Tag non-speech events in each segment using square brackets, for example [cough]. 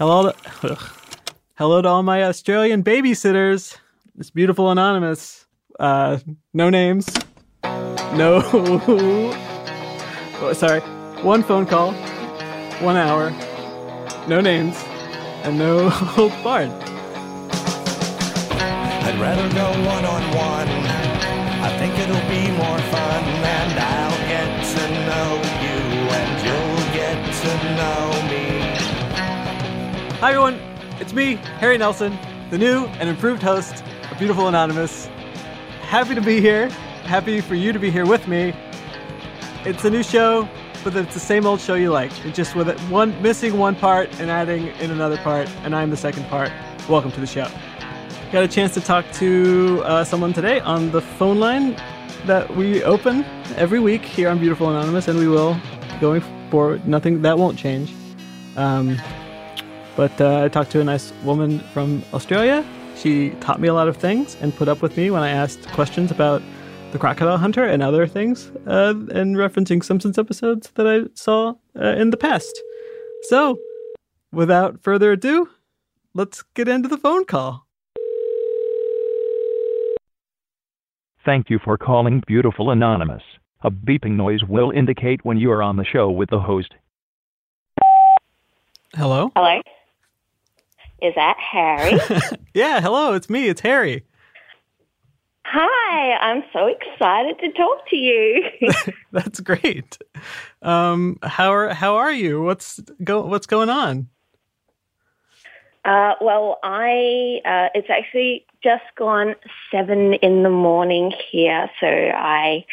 Hello, to, hello to all my Australian babysitters. This beautiful anonymous. Uh, no names. No. [laughs] oh, sorry. One phone call. One hour. No names. And no [laughs] barred. I'd rather go one on one. Hi, everyone. It's me, Harry Nelson, the new and improved host of Beautiful Anonymous. Happy to be here. Happy for you to be here with me. It's a new show, but it's the same old show you like. It's just with it one missing one part and adding in another part, and I'm the second part. Welcome to the show. Got a chance to talk to uh, someone today on the phone line that we open every week here on Beautiful Anonymous, and we will going forward. Nothing that won't change. Um, but uh, I talked to a nice woman from Australia. She taught me a lot of things and put up with me when I asked questions about the crocodile hunter and other things, uh, and referencing Simpsons episodes that I saw uh, in the past. So, without further ado, let's get into the phone call. Thank you for calling Beautiful Anonymous. A beeping noise will indicate when you are on the show with the host. Hello? Hello? Is that Harry? [laughs] yeah, hello, it's me, it's Harry. Hi, I'm so excited to talk to you. [laughs] That's great. Um, how are how are you? What's go what's going on? Uh, well, I uh, it's actually just gone seven in the morning here, so I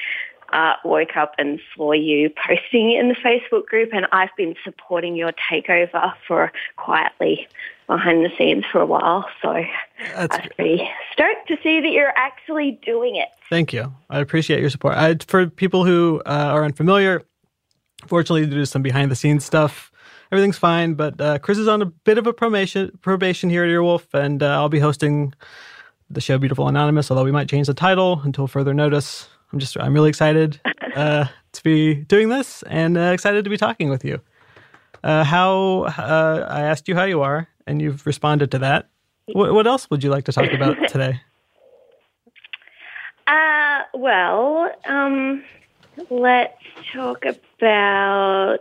uh, woke up and saw you [laughs] posting in the Facebook group, and I've been supporting your takeover for quietly behind the scenes for a while. So That's I was pretty stoked to see that you're actually doing it. Thank you. I appreciate your support. I, for people who uh, are unfamiliar, fortunately, to some behind the scenes stuff, everything's fine. But uh, Chris is on a bit of a probation probation here at Earwolf, and uh, I'll be hosting the show Beautiful Anonymous. Although we might change the title until further notice. I'm just I'm really excited [laughs] uh, to be doing this and uh, excited to be talking with you. Uh, how uh, I asked you how you are, and you've responded to that. What, what else would you like to talk about [laughs] today? Uh, well, um, let's talk about.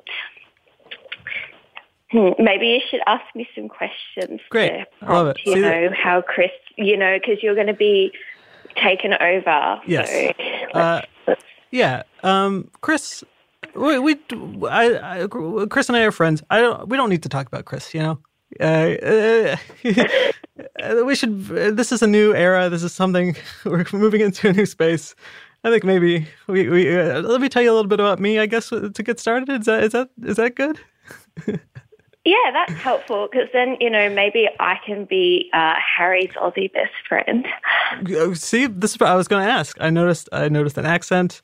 Hmm, maybe you should ask me some questions. Great. to I love it. You See know how Chris, you know, because you're going to be taken over. Yes. So Uh, let's- Yeah, um, Chris, we, we I, I, Chris and I are friends. I don't. We don't need to talk about Chris. You know, uh, uh, [laughs] we should. This is a new era. This is something [laughs] we're moving into a new space. I think maybe we. we uh, let me tell you a little bit about me. I guess to get started. Is that is that is that good? [laughs] yeah, that's helpful because then you know maybe I can be uh, Harry's Aussie best friend. Uh, See, this is what I was going to ask. I noticed. I noticed an accent,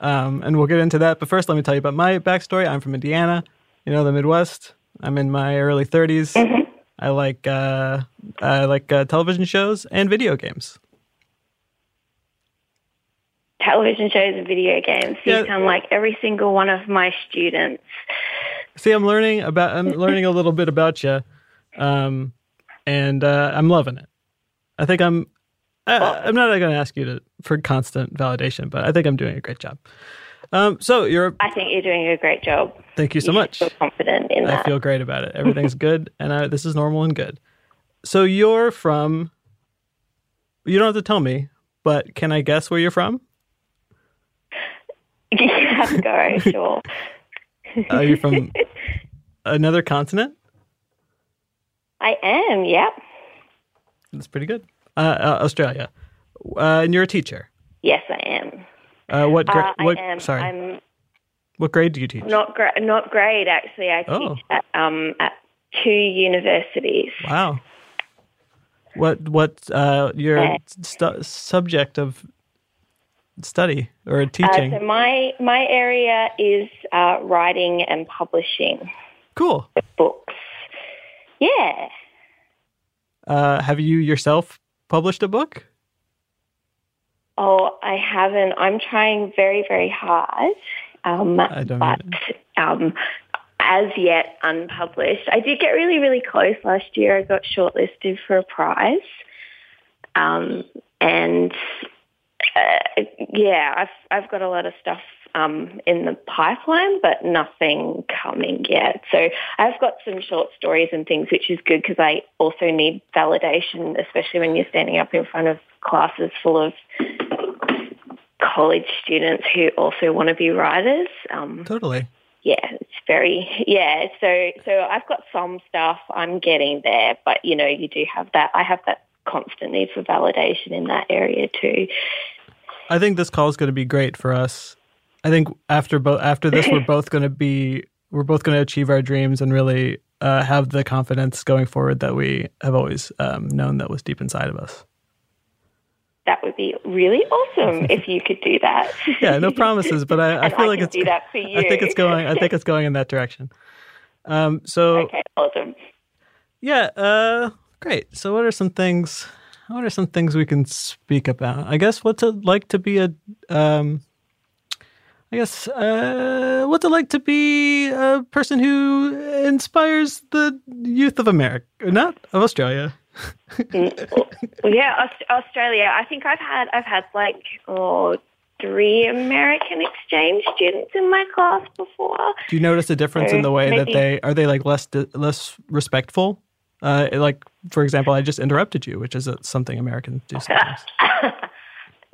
um, and we'll get into that. But first, let me tell you about my backstory. I'm from Indiana, you know, the Midwest. I'm in my early 30s. I like uh, I like uh, television shows and video games. Television shows and video games. You Yeah. sound like every single one of my students. See, I'm learning about. I'm learning a little bit about you, um, and uh, I'm loving it. I think I'm. I, I'm not going to ask you to for constant validation, but I think I'm doing a great job. Um, so you're. I think you're doing a great job. Thank you so You much. Feel confident in I that. feel great about it. Everything's good, and I, this is normal and good. So you're from. You don't have to tell me, but can I guess where you're from? you have to go, sure. [laughs] Are you from another continent? I am, yep. That's pretty good. Uh, uh, Australia, uh, and you're a teacher. Yes, I am. Uh, what? Gra- Uh, what? Am. Sorry, I'm what grade do you teach? not gra- not grade actually. I Oh. teach at um at two universities. Wow. What? What? Uh, your stu- subject of study or Uh, teaching? so my my area is uh, writing and publishing cool. books. Yeah. Uh, have you yourself published a book? Oh, I haven't. I'm trying very very hard. Um, I don't but um, as yet unpublished. I did get really, really close last year. I got shortlisted for a prize. Um, and uh, yeah, I've I've got a lot of stuff um, in the pipeline, but nothing coming yet. So I've got some short stories and things, which is good because I also need validation, especially when you're standing up in front of classes full of college students who also want to be writers. Um, Totally. yeah, it's very yeah. So so I've got some stuff. I'm getting there, but you know, you do have that. I have that constant need for validation in that area too. I think this call is going to be great for us. I think after bo- after this, we're [laughs] both going to be we're both going to achieve our dreams and really uh, have the confidence going forward that we have always um, known that was deep inside of us. That would be really awesome if you could do that. [laughs] Yeah, no promises, but I, I feel I like it's do that for you. [laughs] I think it's going. I think it's going in that direction. Um, so Okay, awesome. yeah, uh, great. So what are some things? What are some things we can speak about? I guess what's it like to be a um, I guess uh, what's it like to be a person who inspires the youth of America, not of Australia. Well, yeah, Australia. I think I've had I've had like oh three American exchange students in my class before. Do you notice a difference in the way that they are they like less less respectful? Uh, like for example, I just interrupted you, which is something Americans do sometimes. [laughs]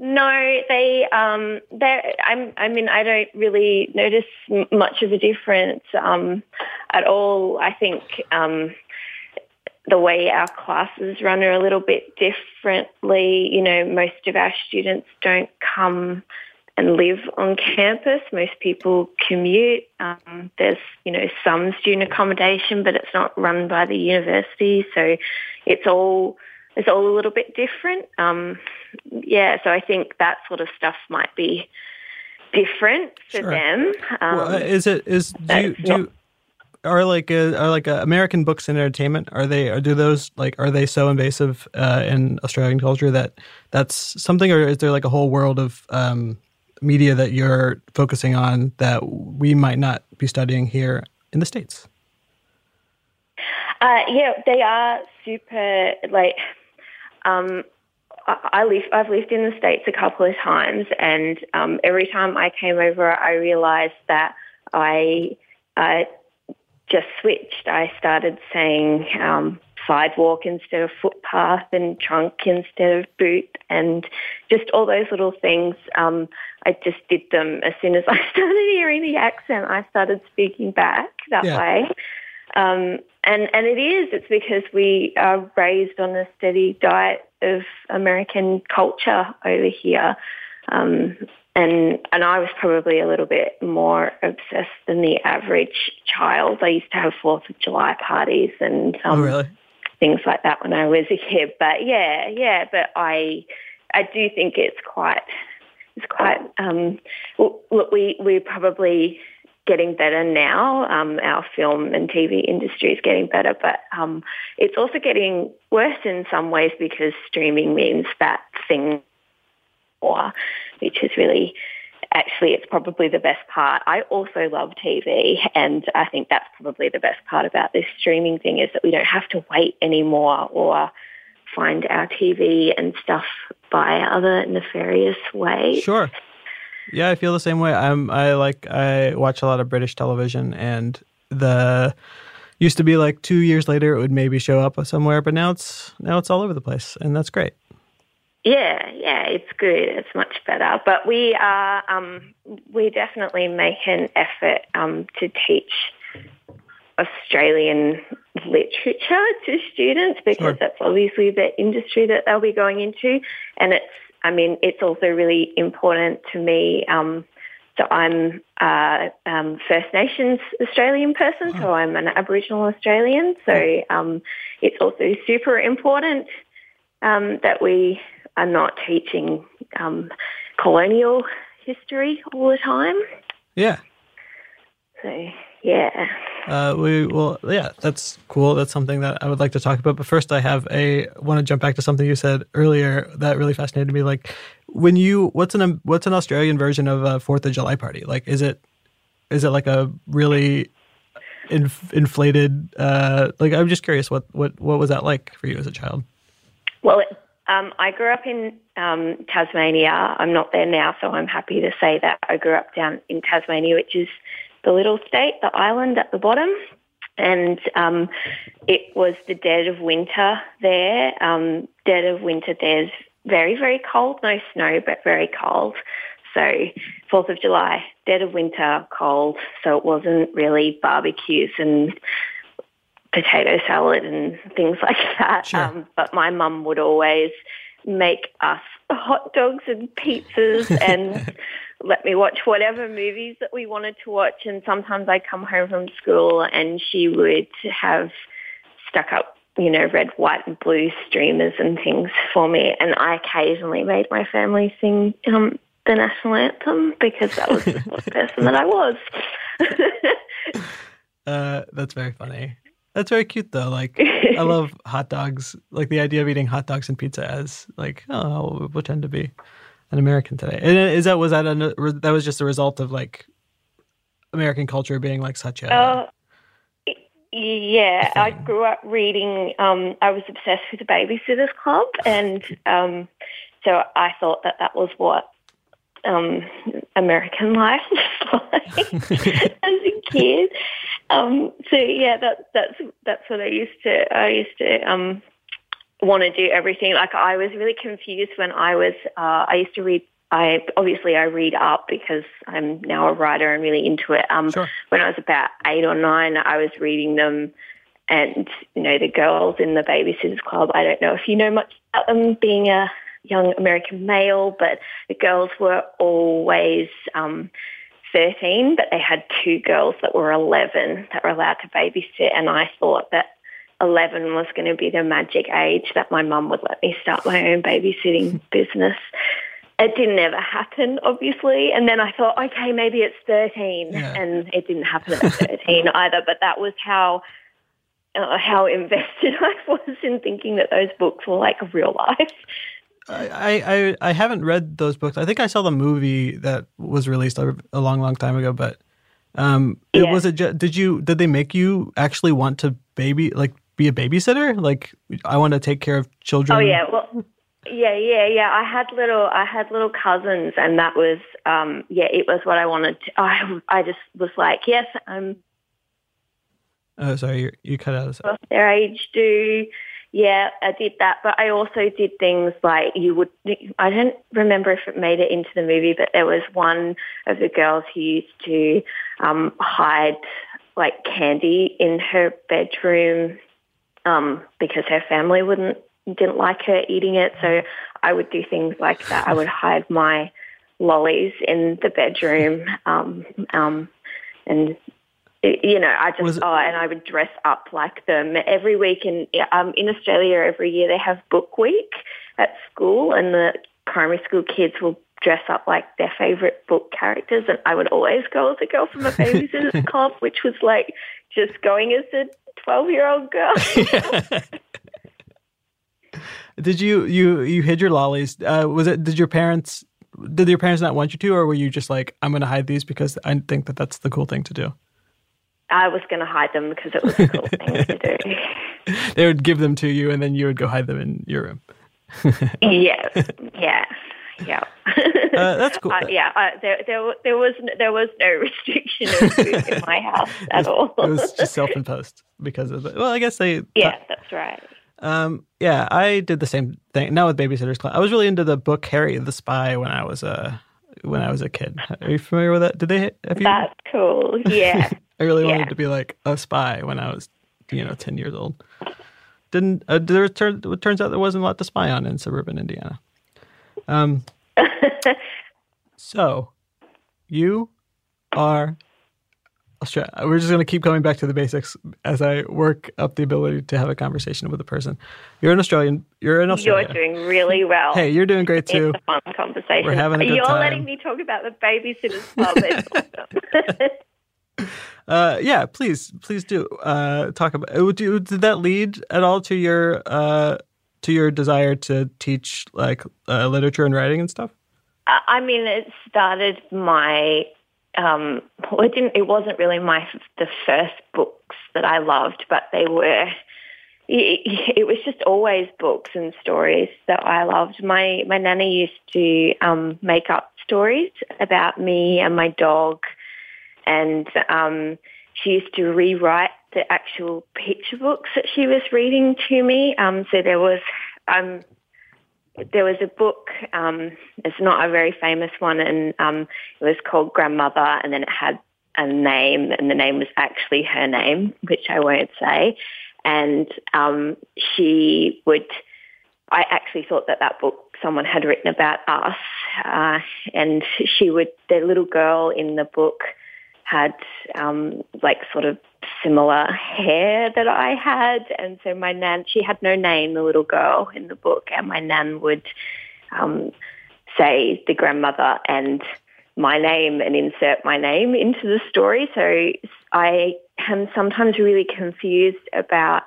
No, they um I'm I mean I don't really notice much of a difference um at all. I think um the way our classes run are a little bit differently. You know, most of our students don't come and live on campus. Most people commute. Um, there's, you know, some student accommodation, but it's not run by the university. So it's all it's all a little bit different. Um, yeah, so I think that sort of stuff might be different for Sure. them. Um, well, uh, is it is do you, do you, are like uh are like uh, American books and entertainment? Are they are do those like are they so invasive uh, in Australian culture that that's something, or is there like a whole world of um, media that you're focusing on that we might not be studying here in the states? Uh, yeah, they are super like. Um, I I live. I've lived in the states a couple of times, and um, every time I came over, I realised that I uh, just switched. I started saying um, sidewalk instead of footpath, and trunk instead of boot, and just all those little things. Um, I just did them as soon as I [laughs] started hearing the accent. I started speaking back that Yeah. way. Um, and, and it is, it's because we are raised on a steady diet of American culture over here. Um, and, and I was probably a little bit more obsessed than the average child. I used to have Fourth of July parties and um, oh, really? things like that when I was a kid. But yeah, yeah, but I, I do think it's quite, it's quite. Um, look, we we're probably getting better now. Um, our film and TV industry is getting better, but um, it's also getting worse in some ways because streaming means that thing more, which is really actually it's probably the best part. I also love TV and I think that's probably the best part about this streaming thing is that we don't have to wait anymore or find our TV and stuff by other nefarious ways. Sure. Yeah, I feel the same way. I'm I like I watch a lot of British television and the used to be like 2 years later it would maybe show up somewhere, but now it's now it's all over the place and that's great. Yeah, yeah, it's good. It's much better. But we are, um, we definitely make an effort um, to teach Australian literature to students because Sure. that's obviously the industry that they'll be going into. And it's, I mean, it's also really important to me. Um, so I'm a um, First Nations Australian person, so I'm an Aboriginal Australian. So um, it's also super important um, that we are not teaching um, colonial history all the time. Yeah. So yeah, Uh, we well, yeah, that's cool. That's something that I would like to talk about. But first, I have a want to jump back to something you said earlier that really fascinated me. Like, when you what's an what's an Australian version of a Fourth of July party? Like, is it is it like a really inf- inflated. Uh, like, I'm just curious, what what what was that like for you as a child? Well, it, um, I grew up in um, Tasmania. I'm not there now, so I'm happy to say that I grew up down in Tasmania, which is the little state, the island at the bottom. And um, it was the dead of winter there. Um, dead of winter there's very, very cold. No snow, but very cold. So 4th of July, dead of winter, cold. So it wasn't really barbecues and potato salad and things [laughs] like that. Sure. Um, but my mum would always make us hot dogs and pizzas [laughs] and let me watch whatever movies that we wanted to watch. And sometimes I'd come home from school and she would have stuck up, you know, red, white and blue streamers and things for me. And I occasionally made my family sing um, the national anthem because that was the sort [laughs] of person that I was. [laughs] Uh, that's very funny. That's very cute though. Like I love hot dogs. Like the idea of eating hot dogs and pizza as like oh I'll pretend to be an American today. And is that was that a, that was just a result of like American culture being like such a Uh, yeah, I grew up reading. Um, I was obsessed with the Babysitters Club, and um, so I thought that that was what um, American [laughs] life was like as a kid. Um, so yeah, that, that's that's what I used to. I used to um, want to do everything. Like I was really confused when I was. Uh, I used to read. I obviously I read up because I'm now a writer and really into it. Um, Sure. When I was about eight or nine, I was reading them, and you know the girls in the Babysitters Club. I don't know if you know much about them, being a young American male, but the girls were always um, 13, but they had two girls that were 11 that were allowed to babysit, and I thought that 11 was going to be the magic age that my mum would let me start my own babysitting [laughs] business. It didn't ever happen, obviously. And then I thought, okay, maybe it's 13. Yeah. And it didn't happen at 13 [laughs] either. But that was how uh, how invested [laughs] I was in thinking that those books were like real life. I, I I haven't read those books. I think I saw the movie that was released a, a long, long time ago. But um, it was it. Did you did they make you actually want to baby like be a babysitter? Like I want to take care of children. Oh yeah, well, yeah, yeah, yeah. I had little, I had little cousins, and that was, um, yeah, it was what I wanted. To, I, I just was like, yes, I'm Oh, sorry, you, you cut out. of their age. Do yeah, I did that, but I also did things like you would. I don't remember if it made it into the movie, but there was one of the girls who used to um, hide like candy in her bedroom um, because her family wouldn't didn't like her eating it. So I would do things like that. I would [laughs] hide my lollies in the bedroom, um, um, and you know, I just oh, and I would dress up like them every week. And um, in Australia, every year they have Book Week at school, and the primary school kids will dress up like their favorite book characters. And I would always go as a girl from a babysitters club, which was like just going as a twelve-year-old girl. [laughs] [laughs] Did you you you hid your lollies? Uh, was it? Did your parents? Did your parents not want you to, or were you just like, I'm going to hide these because I think that that's the cool thing to do? I was going to hide them because it was a cool thing to do. [laughs] They would give them to you, and then you would go hide them in your room. Yeah, yeah, yeah. Uh, that's cool. [laughs] Uh, yeah, uh, there, there, there was, n- there was no restriction of food in [laughs] my house at all. it was just self-imposed because of the. Well, I guess they. yeah, that's right. Um. Yeah, I did the same thing. Now with Babysitters Club, I was really into the book Harriet the Spy when I was a when I was a kid. Are you familiar with that? Did they have you? That's cool. Yeah. [laughs] I really yeah. wanted to be like a spy when I was, you know, ten years old. Didn't uh, there turn, it turns out there wasn't a lot to spy on in suburban Indiana. Um. [laughs] so, you are Australia. We're just going to keep coming back to the basics as I work up the ability to have a conversation with a person. You're an Australian. You're in Australia. You're doing really well. Hey, you're doing great too. It's a fun conversation. We're having a good You're time. letting me talk about the babysitters club. It's awesome. [laughs] Uh, yeah, please, please do uh, talk about. did that lead at all to your uh, to your desire to teach like uh, literature and writing and stuff? I mean, it started my. Um, well, it didn't. It wasn't really my the first books that I loved, but they were it, it was just always books and stories that I loved. My my nanny used to um, make up stories about me and my dog, and um, she used to rewrite the actual picture books that she was reading to me. Um, so there was um, there was a book. Um, it's not a very famous one, and um, it was called Grandmother, and then it had a name, and the name was actually her name, which I won't say and um, she would. I actually thought that that book someone had written about us, uh, and she would. The little girl in the book had um, like sort of similar hair that I had, and so my nan. She had no name, the little girl in the book, and my nan would um, say the grandmother and my name and insert my name into the story. So I am sometimes really confused about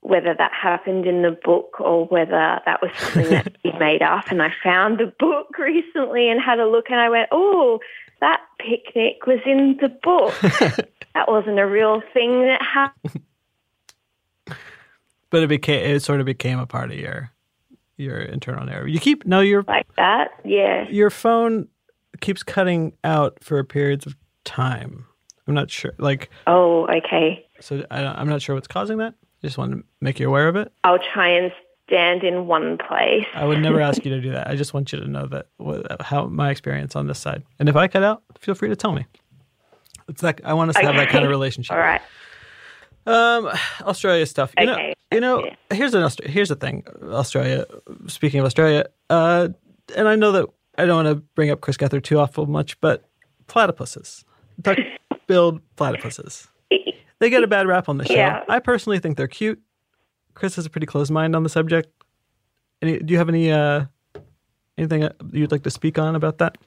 whether that happened in the book or whether that was something that [laughs] he made up. And I found the book recently and had a look and I went, oh, that picnic was in the book. [laughs] that wasn't a real thing that happened. [laughs] But it became it sort of became a part of your your internal narrative. You keep no, your like that, yeah. Your phone keeps cutting out for periods of time. I'm not sure. Like, oh, okay. So I, I'm not sure what's causing that. I just want to make you aware of it. I'll try and stand in one place. I would never ask you to do that. [laughs] I just want you to know that how my experience on this side. And if I cut out, feel free to tell me. It's like I want us to have that kind of relationship. All right. Um, Australia stuff. You okay. know, you know. Here's an here's the thing. Australia. Speaking of Australia, uh, and I know that I don't want to bring up Chris Gethard too awful much, but platypuses, duck-billed platypuses. [laughs] They get a bad rap on the show. Yeah. I personally think they're cute. Chris has a pretty closed mind on the subject. Any, do you have any uh, anything you'd like to speak on about that?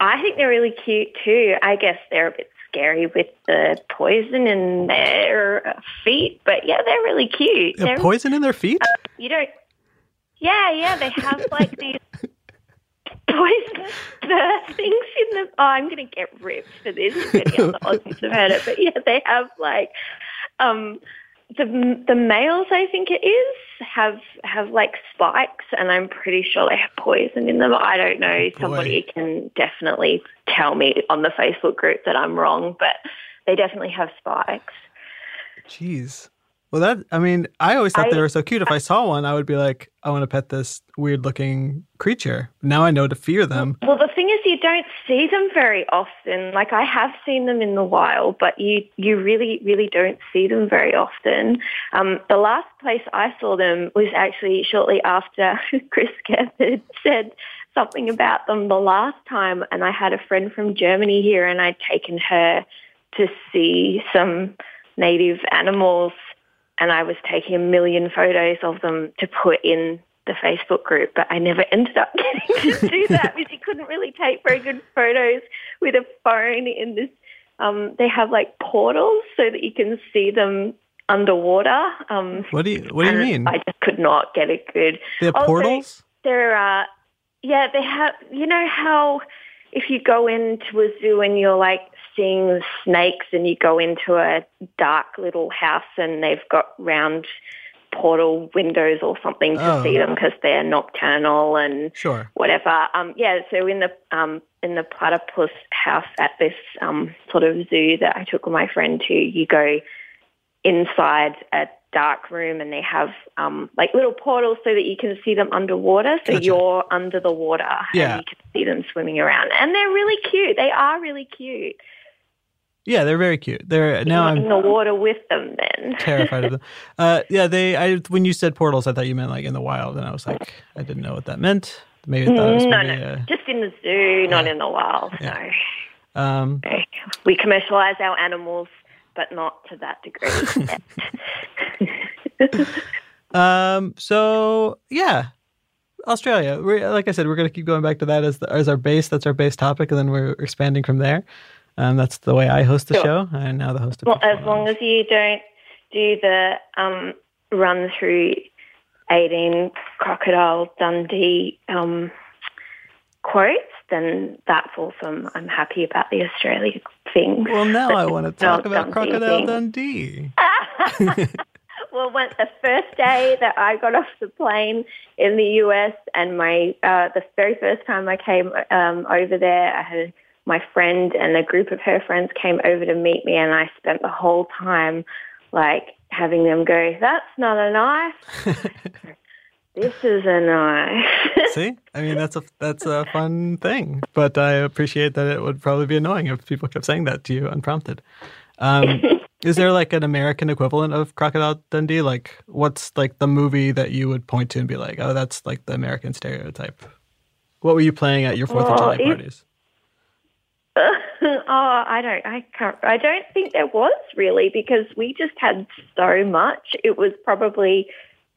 I think they're really cute too. I guess they're a bit scary with the poison in their feet, but yeah, they're really cute. They're, poison in their feet? Uh, you don't. Yeah, yeah, they have like these poisonous the things in the. Oh, I'm going to get ripped for this. If any other Aussies have heard it, but yeah, they have like um, the the males. I think it is have have like spikes, and I'm pretty sure they have poison in them. I don't know. Oh, boy. Somebody can definitely tell me on the Facebook group that I'm wrong, but they definitely have spikes. Jeez. Well, that I mean, I always thought I, they were so cute. If I saw one, I would be like, I want to pet this weird-looking creature. Now I know to fear them. Well, the thing is, you don't see them very often. Like I have seen them in the wild, but you you really really don't see them very often. Um, the last place I saw them was actually shortly after [laughs] Chris Gethard said something about them the last time, and I had a friend from Germany here, and I'd taken her to see some native animals and I was taking a million photos of them to put in the Facebook group, but I never ended up [laughs] getting to do that because you couldn't really take very good photos with a phone in this. Um, they have like portals so that you can see them underwater. Um, what do you What do you mean? I just could not get a good. They're also, portals. There are. uh, Yeah, they have. You know how if you go into a zoo and you're like seeing snakes and you go into a dark little house and they've got round portal windows or something to oh. see them because they're nocturnal and sure. whatever. Um, yeah, so in the um, in the platypus house at this um, sort of zoo that I took my friend to, you go inside a dark room and they have um, like little portals so that you can see them underwater. So gotcha. you're under the water yeah. and you can see them swimming around. And they're really cute. They are really cute. Yeah, they're very cute. They're now I'm in the water with them. Then [laughs] terrified of them. Uh, yeah, they. I when you said portals, I thought you meant like in the wild, and I was like, I didn't know what that meant. Maybe I thought it was no, no, a, just in the zoo, not in the wild. Yeah. No. Um, [laughs] we commercialize our animals, but not to that degree. [laughs] um. So yeah, Australia. We're, like I said, we're going to keep going back to that as the, as our base. That's our base topic, and then we're expanding from there. Um, that's the way I host the sure. show. I'm now the host of. Well, as long as you don't do the um, run through 18 Crocodile Dundee um, quotes, then that's awesome. I'm happy about the Australia thing. Well, now I want [laughs] to talk Crocodile about Crocodile Dundee Dundee. [laughs] well, when the first day that I got off the plane in the US, and my uh, the very first time I came um, over there, I had my friend and a group of her friends came over to meet me, and I spent the whole time like having them go, "That's not a knife. [laughs] this is a knife." [laughs] See, I mean that's a that's a fun thing, but I appreciate that it would probably be annoying if people kept saying that to you unprompted. Um, [laughs] is there like an American equivalent of Crocodile Dundee? Like, what's like the movie that you would point to and be like, oh, that's like the American stereotype? What were you playing at your Fourth of July parties? [laughs] oh, I don't, I can't, I don't think there was really because we just had so much. It was probably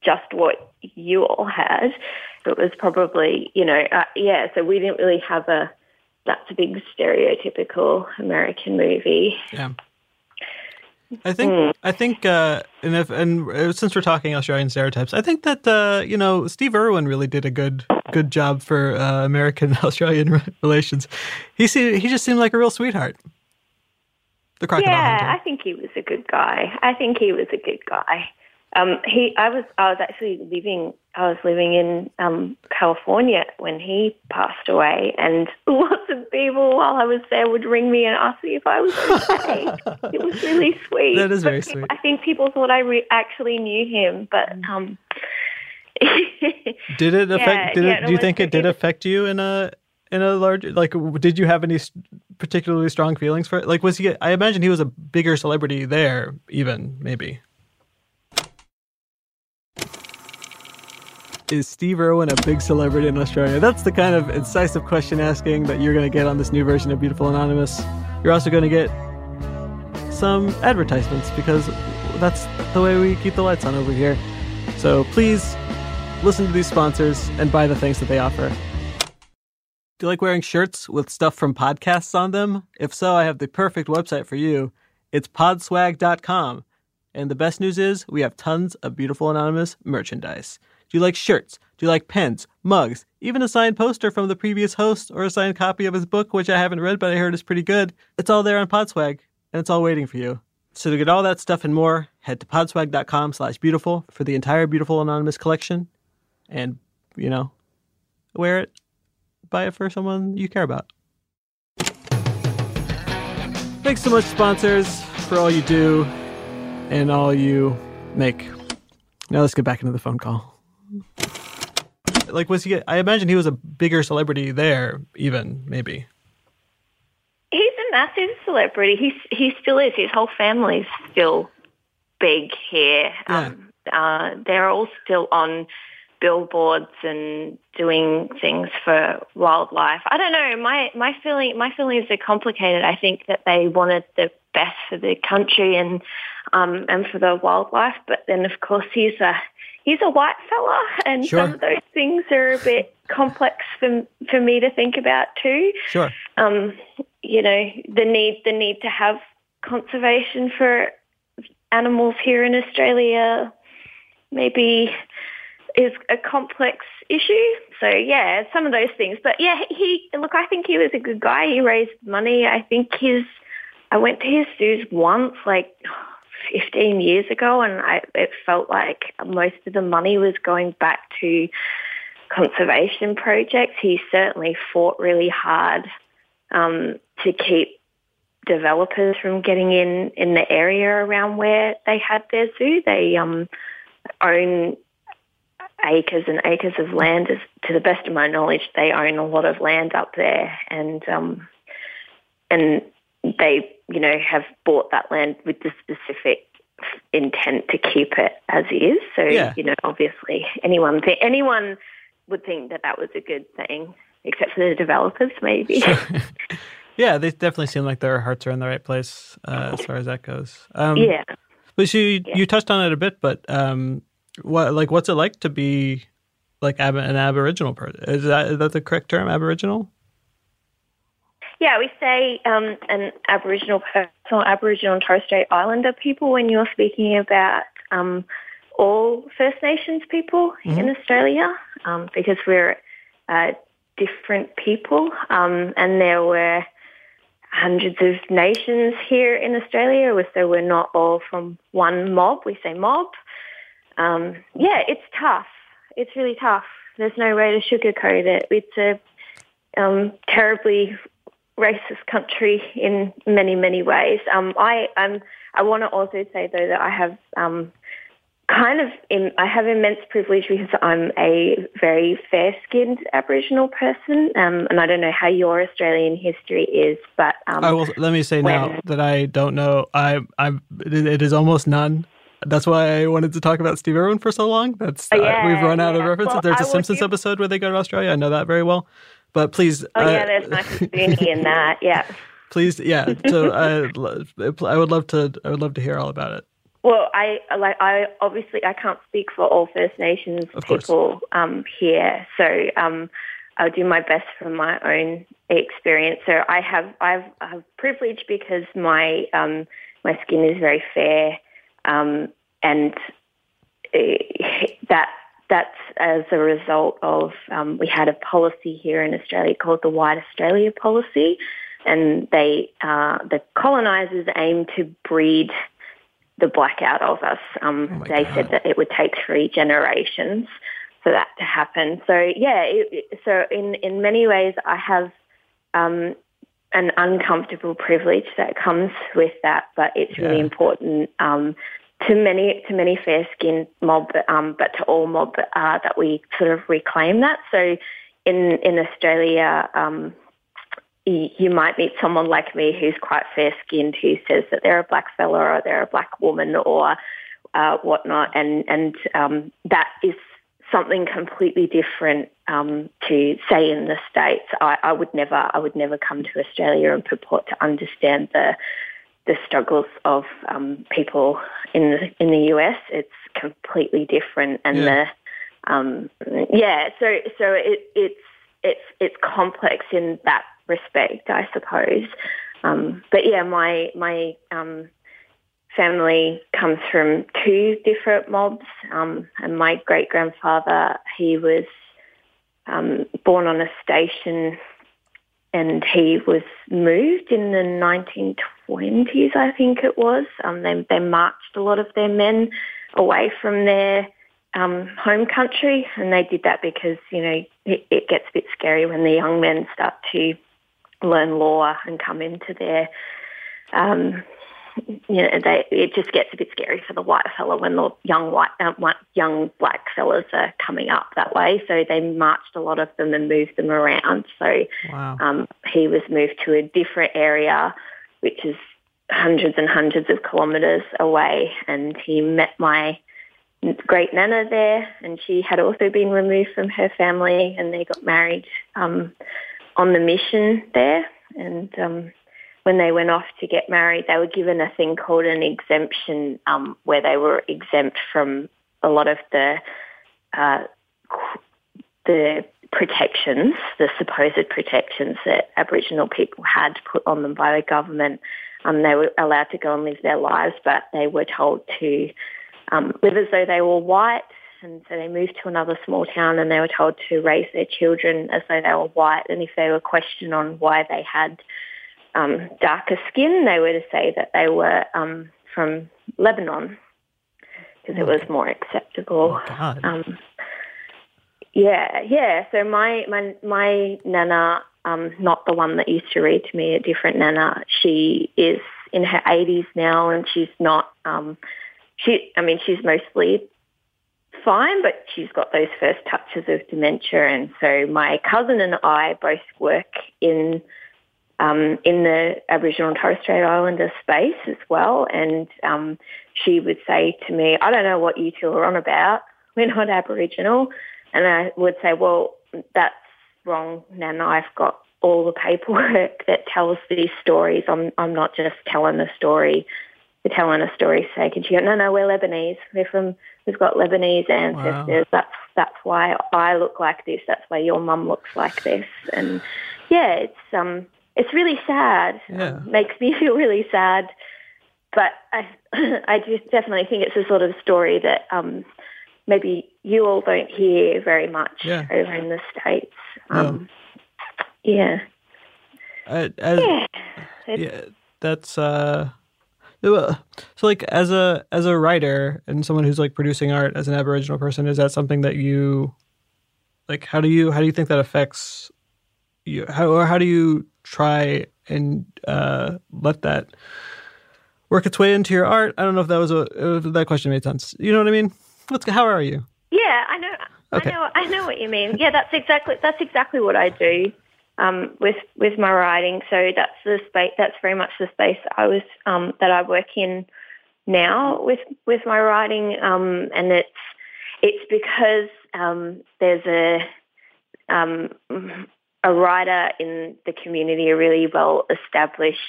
just what you all had. It was probably, you know, uh, yeah. So we didn't really have a. That's a big stereotypical American movie. Yeah. I think Hmm. I think uh, and if and uh, since we're talking Australian stereotypes, I think that uh, you know Steve Irwin really did a good good job for uh, American [laughs] Australian relations. He seemed, he just seemed like a real sweetheart. The crocodile yeah, I think he was a good guy. I think he was a good guy. Um, he, I was, I was actually living, I was living in um, California when he passed away, and [laughs] lots of people while I was there would ring me and ask me if I was okay. it was really [laughs] sweet. That is But very sweet. I think people thought I re- actually knew him, but um, [laughs] Did it affect? Yeah, did yeah, it? no, Do you think it did affect you in a in a large like? Did you have any particularly strong feelings for it? Like, was he? I imagine he was a bigger celebrity there, even maybe. Is Steve Irwin a big celebrity in Australia? That's the kind of incisive question asking that you're going to get on this new version of Beautiful Anonymous. You're also going to get some advertisements because that's the way we keep the lights on over here. So please listen to these sponsors and buy the things that they offer. Do you like wearing shirts with stuff from podcasts on them? If so, I have the perfect website for you. It's podswag.com. And the best news is we have tons of beautiful anonymous merchandise. Do you like shirts? Do you like pens, mugs, even a signed poster from the previous host or a signed copy of his book, which I haven't read but I heard is pretty good? It's all there on Podswag, and it's all waiting for you. So to get all that stuff and more, head to podswag.com slash beautiful for the entire Beautiful Anonymous collection. And, you know, wear it, buy it for someone you care about. Thanks so much, sponsors, for all you do and all you make. Now let's get back into the phone call. Like, was he? I imagine he was a bigger celebrity there, even maybe. he's a massive celebrity. He's he still is. His whole family's still big here. Um, uh, they're all still on billboards and doing things for wildlife. I don't know. My my feeling my feelings are complicated. I think that they wanted the best for the country and um, and for the wildlife, but then of course he's a he's a white fella, and Sure. some of those things are a bit complex for for me to think about too Sure. um, you know, the need the need to have conservation for animals here in Australia maybe is a complex issue. So yeah, some of those things. But yeah, he look. I think he was a good guy. He raised money. I think his. I went to his zoos once, like. 15 years ago and I, it felt like most of the money was going back to conservation projects. He certainly fought really hard um, to keep developers from getting in in the area around where they had their zoo. They um, own acres and acres of land. As, to the best of my knowledge, they own a lot of land up there, and um, and they you know have bought that land with the specific intent to keep it as is. So Yeah. you know, obviously, anyone th- anyone would think that that was a good thing, except for the developers, maybe. [laughs] Yeah, they definitely seem like their hearts are in the right place uh, as far as that goes. Um, yeah. But you you touched on it a bit, but um, what like what's it like to be like ab- an Aboriginal person? Is that is that the correct term, Aboriginal? Yeah, we say um, an Aboriginal person or Aboriginal and Torres Strait Islander people when you're speaking about um, all First Nations people in Australia um, because we're uh, different people, um, and there were hundreds of nations here in Australia, so we're not all from one mob. We say mob. Um, yeah, it's tough. It's really tough. There's no way to sugarcoat it. It's a um, terribly racist country in many, many ways. Um, I, I want to also say though that I have um, kind of in, I have immense privilege because I'm a very fair-skinned Aboriginal person, um, and I don't know how your Australian history is, but um, I will. Let me say when- now that I don't know. I, I, it it is almost none. That's why I wanted to talk about Steve Irwin for so long. That's uh, yeah, we've run out of references. Well, There's I a Simpsons episode where they go to Australia. I know that very well. But please, oh uh, yeah, there's Michael Spooney in that. Yeah. [laughs] please, yeah. So I, I would love to. I would love to hear all about it. Well, I like I obviously I can't speak for all First Nations people um, here, so um, I'll do my best from my own experience. So I have I've, I have privilege because my um, my skin is very fair, um, and eh, that that's as a result of um, we had a policy here in Australia called the White Australia policy, and they uh, the colonisers aim to breed the black out of us. Um, Oh they God. said that it would take three generations for that to happen. So yeah, it- so in in many ways, I have um, an uncomfortable privilege that comes with that, but it's really Yeah. important um, to many to many fair skinned mob, um, but to all mob uh, that we sort of reclaim that. So in in Australia. Um, you you might meet someone like me who's quite fair skinned who says that they're a black fella or they're a black woman or uh, whatnot, and and um, that is something completely different um, to say in the states. I, I would never I would never come to Australia and purport to understand the the struggles of um, people in the in the US. It's completely different, and Yeah. the um, yeah. So so it, it's it's it's complex in that respect, I suppose. Um, but yeah, my my um, family comes from two different mobs, um, and my great grandfather he was um, born on a station, and he was moved in the 1920s, I think it was. Um, they they marched a lot of their men away from their um, home country, and they did that because you know it, it gets a bit scary when the young men start to learn law and come into their um, you know, they, it just gets a bit scary for the white fella when the young white, uh, young black fellas are coming up that way. So they marched a lot of them and moved them around. So Wow. um, he was moved to a different area, which is hundreds and hundreds of kilometres away, and he met my great nana there, and she had also been removed from her family, and they got married um, on the mission there, and um, when they went off to get married, they were given a thing called an exemption, um, where they were exempt from a lot of the uh, the protections, the supposed protections that Aboriginal people had put on them by the government. Um, they were allowed to go and live their lives, but they were told to um, live as though they were white. And so they moved to another small town and they were told to raise their children as though they were white. And if they were questioned on why they had um, darker skin, they were to say that they were um, from Lebanon because it was more acceptable. Oh. Um, yeah, yeah. So my my my nana, um, not the one that used to read to me, a different nana. She is in her eighties now, and she's not. Um, she, I mean, she's mostly fine, but she's got those first touches of dementia. And so my cousin and I both work in um, in the Aboriginal and Torres Strait Islander space as well. And um, she would say to me, I don't know what you two are on about. We're not Aboriginal. And I would say, well, that's wrong, Nana. I've got all the paperwork that tells these stories. I'm, I'm not just telling a story for telling a story's sake. And she go, no, no, we're Lebanese. We're from, we've got Lebanese ancestors. That's, that's why I look like this. That's why your mum looks like this. And yeah, it's, um, it's really sad. Yeah. Um, makes me [laughs] feel really sad. But I, [clears throat] I just definitely think it's a sort of story that um, maybe you all don't hear very much Yeah. over in the States. Um, Yeah. Uh, as, Yeah. yeah, that's uh, so like as a as a writer and someone who's like producing art as an Aboriginal person, is that something that you like? How do you how do you think that affects you? How or how do you try and uh, let that work its way into your art? I don't know if that was a that question made sense. You know what I mean? What's how are you? Yeah, I know. Okay. I know. I know what you mean. Yeah, that's exactly that's exactly what I do um, with with my writing. So that's the space. That's very much the space I was um, that I work in now with with my writing, um, and it's it's because um, there's a um, a writer in the community, a really well established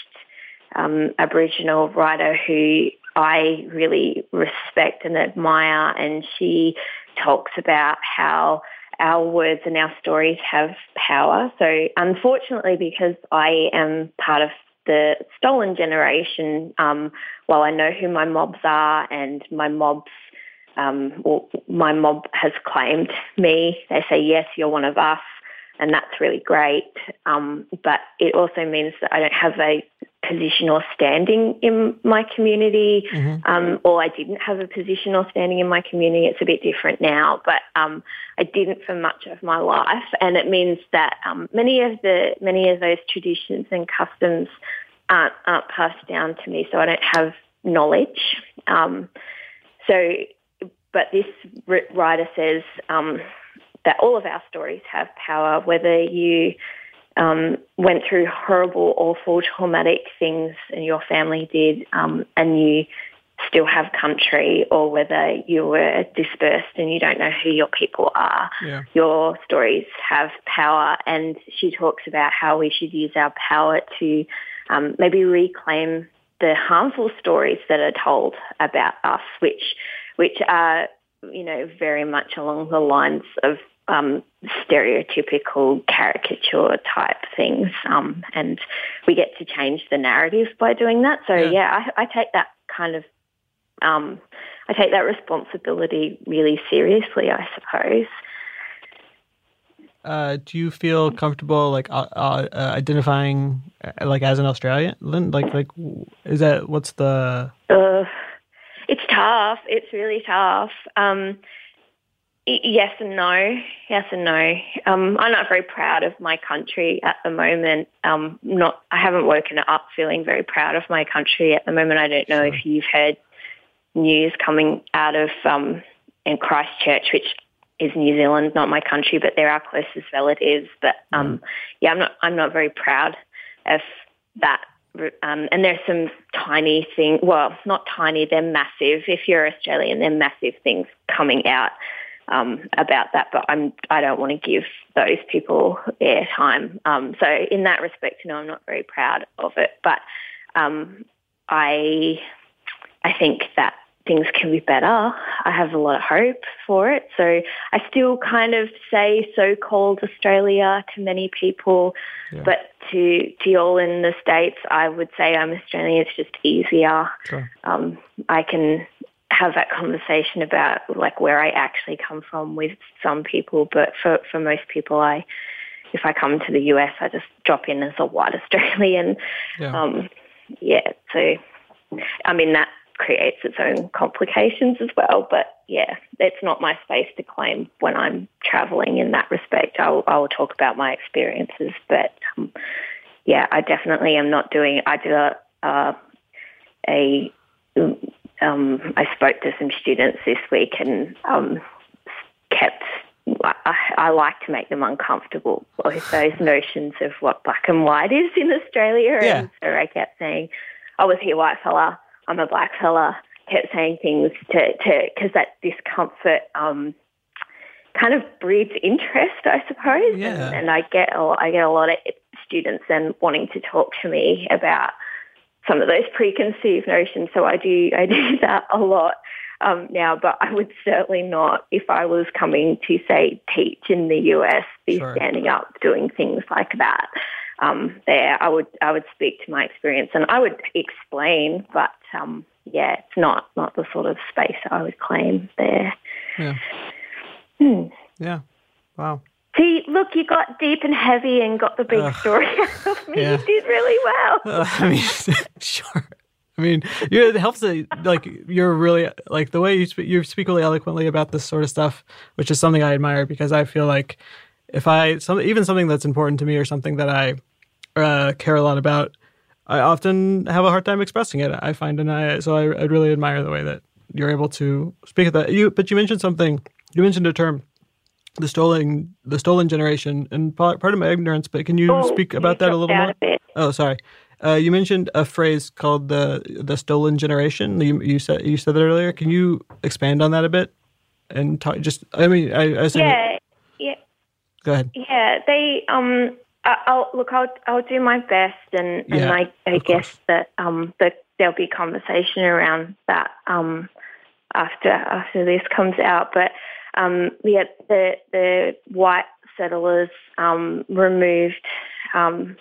um, Aboriginal writer who I really respect and admire, and she talks about how our words and our stories have power. So unfortunately, because I am part of the stolen generation, um, while I know who my mobs are and my mobs, um, well, my mob has claimed me. They say, yes, you're one of us. And that's really great. Um, but it also means that I don't have a position or standing in my community, um, or I didn't have a position or standing in my community. It's a bit different now, but um, I didn't for much of my life, and it means that um, many of the many of those traditions and customs aren't, aren't passed down to me, so I don't have knowledge. Um, so, but this writer says um, that all of our stories have power, whether you um, went through horrible, awful, traumatic things and your family did, um, and you still have country, or whether you were dispersed and you don't know who your people are. Yeah. Your stories have power, and she talks about how we should use our power to um, maybe reclaim the harmful stories that are told about us, which which are you know very much along the lines of um, stereotypical caricature type things, um, and we get to change the narrative by doing that. So Yeah. yeah, I, I take that kind of um, I take that responsibility really seriously, I suppose. Uh, do you feel comfortable like uh, uh, uh, identifying uh, like as an Australian? Like like is that what's the Uh, it's tough. It's really tough. Um, yes and no. Yes and no. Um, I'm not very proud of my country at the moment. Um, not. I haven't woken up feeling very proud of my country at the moment. I don't know if you've heard news coming out of um, in Christchurch, which is New Zealand, not my country, but they're our closest relatives. But um, yeah, I'm not. I'm not very proud of that. Um, and there's some tiny thing. Well, not tiny. They're massive. If you're Australian, they're massive things coming out um, about that. But I'm. I don't want to give those people airtime. Um, so in that respect, no, I'm not very proud of it. But um, I. I think that things can be better. I have a lot of hope for it. So I still kind of say so-called Australia to many people, but to to y'all in the states, I would say I'm Australian. It's just easier. Sure. Um, I can have that conversation about like where I actually come from with some people, but for for most people, I if I come to the US, I just drop in as a white [laughs] Australian. yeah Um, yeah, so I mean that creates its own complications as well. But yeah, it's not my space to claim when I'm traveling in that respect. I'll, I'll talk about my experiences, but um, yeah, I definitely am not doing. I did a uh, a um, I spoke to some students this week and um, kept. I, I like to make them uncomfortable with those notions of what black and white is in Australia, Yeah. and so I kept saying, "I was here, white fella. I'm a black fella." Kept saying things to to because that discomfort um, kind of breeds interest, I suppose. Yeah. And, and I get a, I get a lot of students then wanting to talk to me about some of those preconceived notions. So I do I do [laughs] that a lot um, now, but I would certainly not, if I was coming to say teach in the US, be Sure. standing up doing things like that. Um, there, I would I would speak to my experience and I would explain, but um, yeah, it's not not the sort of space I would claim there. yeah Hmm. yeah wow See, look, you got deep and heavy and got the big Ugh. story [laughs] out of me. Yeah. You did really well. Uh, [laughs] I mean, [laughs] sure. I mean, you, it helps that like you're really like the way you speak. You speak really eloquently about this sort of stuff, which is something I admire because I feel like if I some even something that's important to me or something that I uh, care a lot about, I often have a hard time expressing it. I find, and I so I, I really admire the way that you're able to speak of that. You, but you mentioned something. You mentioned a term, the stolen the stolen generation, and part, part of my ignorance. But can you Oh, speak about that a little more? a. Oh, sorry. Uh, you mentioned a phrase called the the stolen generation. You, you said you said that earlier. Can you expand on that a bit and talk? Just, I mean, I, I. Yeah, yeah, Go ahead. yeah. They um. I'll look. I'll I'll do my best, and and Yeah, I I guess course. that um that there'll be conversation around that um after after this comes out. But um yeah, the the white settlers um removed um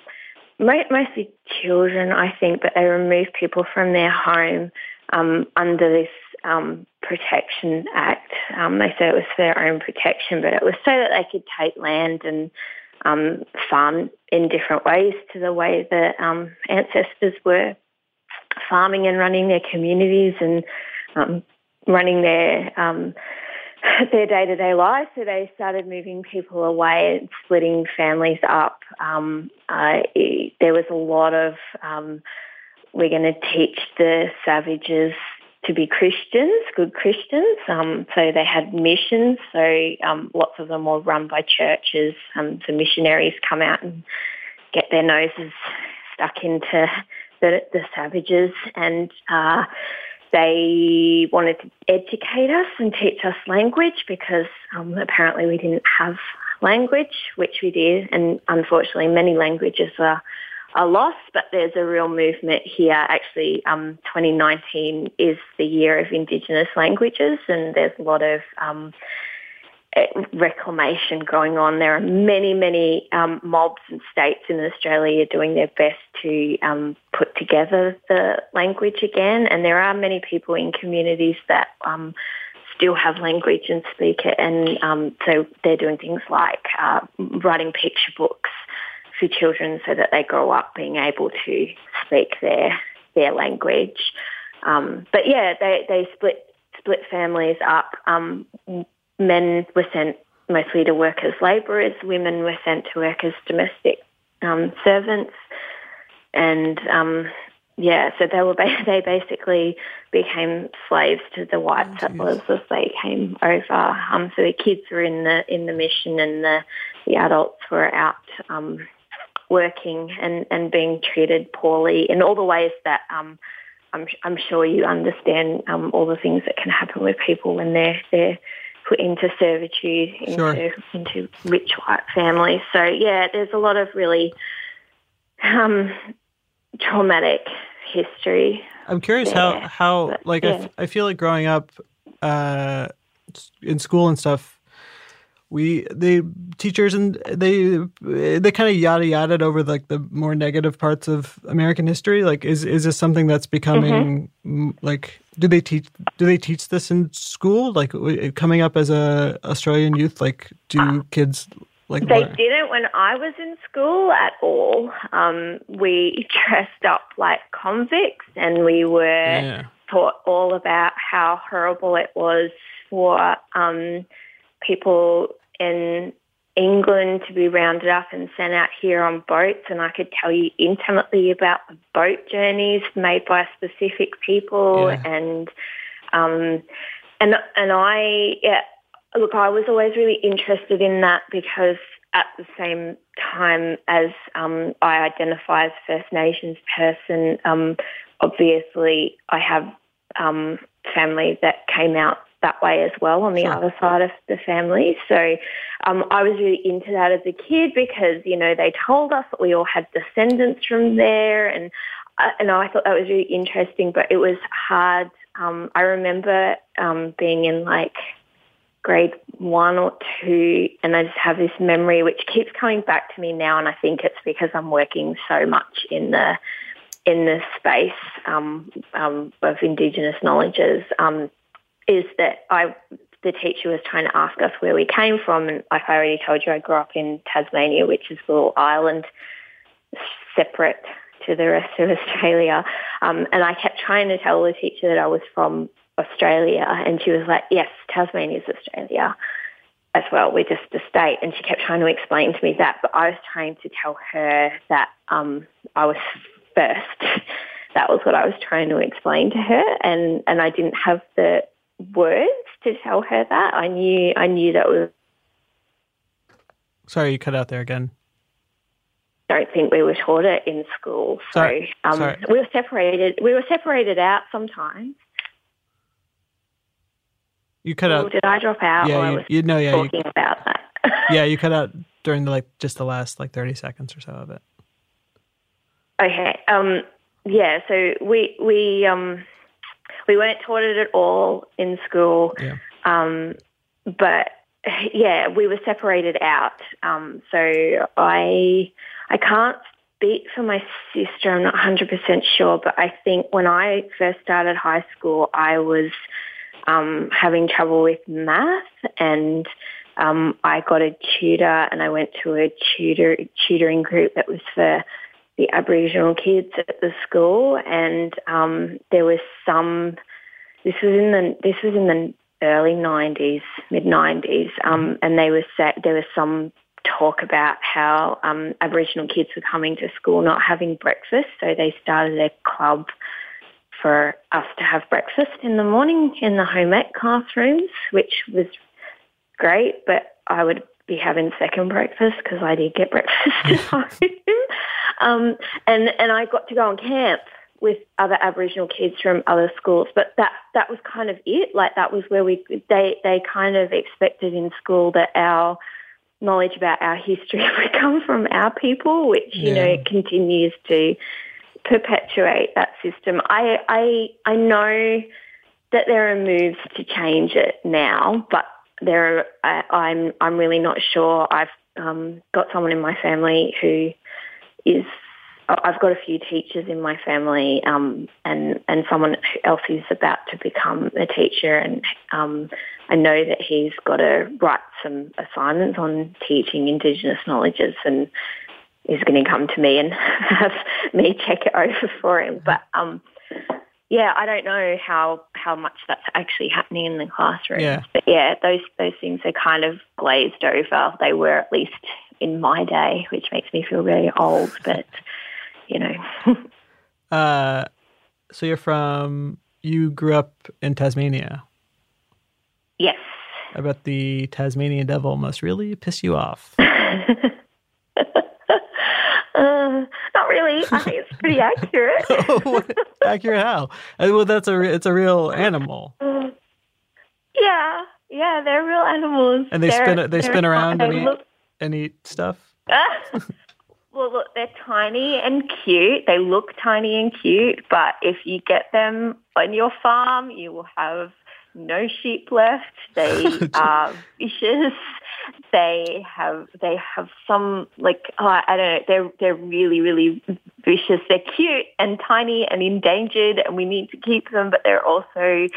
mo- mostly children, I think, but they removed people from their home um, under this um, Protection Act. Um, they said it was for their own protection, but it was so that they could take land and um, farm in different ways to the way that um, ancestors were farming and running their communities and um, running their um, [laughs] their day to day life. So they started moving people away and splitting families up. Um, uh, it- there was a lot of um, we're going to teach the savages to be Christians, good Christians. Um, so they had missions. So um, lots of them were run by churches. Um, so missionaries come out and get their noses stuck into the, the savages and uh, they wanted to educate us and teach us language because um, apparently we didn't have language, which we did, and unfortunately many languages are, are lost, but there's a real movement here. Actually, um, 2019 is the year of Indigenous languages, and there's a lot of um, reclamation going on. There are many, many um, mobs and states in Australia doing their best to um, put together the language again, and there are many people in communities that um, still have language and speak it, and um, so they're doing things like uh, writing picture books for children so that they grow up being able to speak their their language. Um, but yeah, they they split split families up. Um, men were sent mostly to work as labourers. Women were sent to work as domestic um, servants, and um, yeah, so they were ba- [laughs] they basically became slaves to the white settlers as they came over. Um, so the kids were in the in the mission, and the the adults were out um, working and, and being treated poorly in all the ways that um, I'm, I'm sure you understand um, all the things that can happen with people when they're they're put into servitude into Sure. into rich white families. So yeah, there's a lot of really um, traumatic history. I'm curious how how but, like I, yeah. f- I feel like growing up uh, in school and stuff. We the teachers and they they kind of yada yada over like the more negative parts of American history. Like, is is this something that's becoming Mm-hmm. mm, like? Do they teach do they teach this in school? Like coming up as a Australian youth, like do kids like They learn- didn't when I was in school at all. Um, we [laughs] dressed up like convicts and we were Yeah. taught all about how horrible it was for um, people in England to be rounded up and sent out here on boats. And I could tell you intimately about the boat journeys made by specific people Yeah. and um, and and I yeah, look, I was always really interested in that because at the same time as um, I identify as a First Nations person, um, obviously I have um, family that came out that way as well on the Sure. other side of the family. So um, I was really into that as a kid because, you know, they told us that we all had descendants from there and uh, and I thought that was really interesting, but it was hard. Um, I remember um, being in like grade one or two, and I just have this memory which keeps coming back to me now, and I think it's because I'm working so much in the in the space um, um, of Indigenous knowledges. Um, is that I the teacher was trying to ask us where we came from, and like I already told you, I grew up in Tasmania, which is a little island separate to the rest of [laughs] Australia. Um, and I kept trying to tell the teacher that I was from Australia, and she was like, "Yes, Tasmania is Australia." As well, we're just a state, and she kept trying to explain to me that, but I was trying to tell her that um, I was first. [laughs] that was what I was trying to explain to her, and and I didn't have the words to tell her that. I knew I knew that was. Sorry, you cut out there again. Don't think we were taught it in school. So Sorry, um, sorry. we were separated. We were separated out sometimes. You cut Or out. did I drop out? Yeah, while I you, was you know, yeah, you, talking about that. [laughs] yeah, you cut out during the like just the last like thirty seconds or so of it. Okay. Um, yeah. So we we um, we weren't taught it at all in school. Yeah. Um, but yeah, we were separated out. Um, so I I can't speak for my sister. I'm not 100% sure, but I think when I first started high school, I was um, having trouble with math and um, I got a tutor and I went to a tutor tutoring group that was for the Aboriginal kids at the school and um, there was some this was in the this was in the early 90s, mid 90s, um, and they were sa- there was some talk about how um, Aboriginal kids were coming to school not having breakfast, so they started a club for us to have breakfast in the morning in the home ec classrooms, which was great, but I would be having second breakfast because I did get breakfast [laughs] at home. Um, and, and I got to go on camp with other Aboriginal kids from other schools, but that, that was kind of it. Like that was where we, they, they kind of expected in school that our knowledge about our history [laughs] would come from our people, which, you Yeah. know, continues to perpetuate that system. I, I, I know that there are moves to change it now, but there are, I, I'm I'm really not sure. I've um, got someone in my family who is I've got a few teachers in my family, um, and and someone else who's about to become a teacher, and um, I know that he's got to write some assignments on teaching Indigenous knowledges, and is going to come to me and [laughs] have me check it over for him. But um, yeah, I don't know how how much that's actually happening in the classroom. Yeah. But yeah, those those things are kind of glazed over. They were at least in my day, which makes me feel really old. But you know, [laughs] Uh, so you're from you grew up in Tasmania. yes. I bet the Tasmanian devil must really piss you off. [laughs] Uh, not really. I think it's pretty [laughs] accurate. What- Accurate how? Uh, Well, that's a it's a real animal, Uh, yeah, yeah, they're real animals. and they They're- spin they spin around they and eat, look and eat stuff. [laughs] well, look, they're tiny and cute. They look tiny and cute, but if you get them on your farm, you will have no sheep left. They [laughs] are vicious. They have they have some like oh, I don't know. They're they're really really vicious. They're cute and tiny and endangered, and we need to keep them. But they're also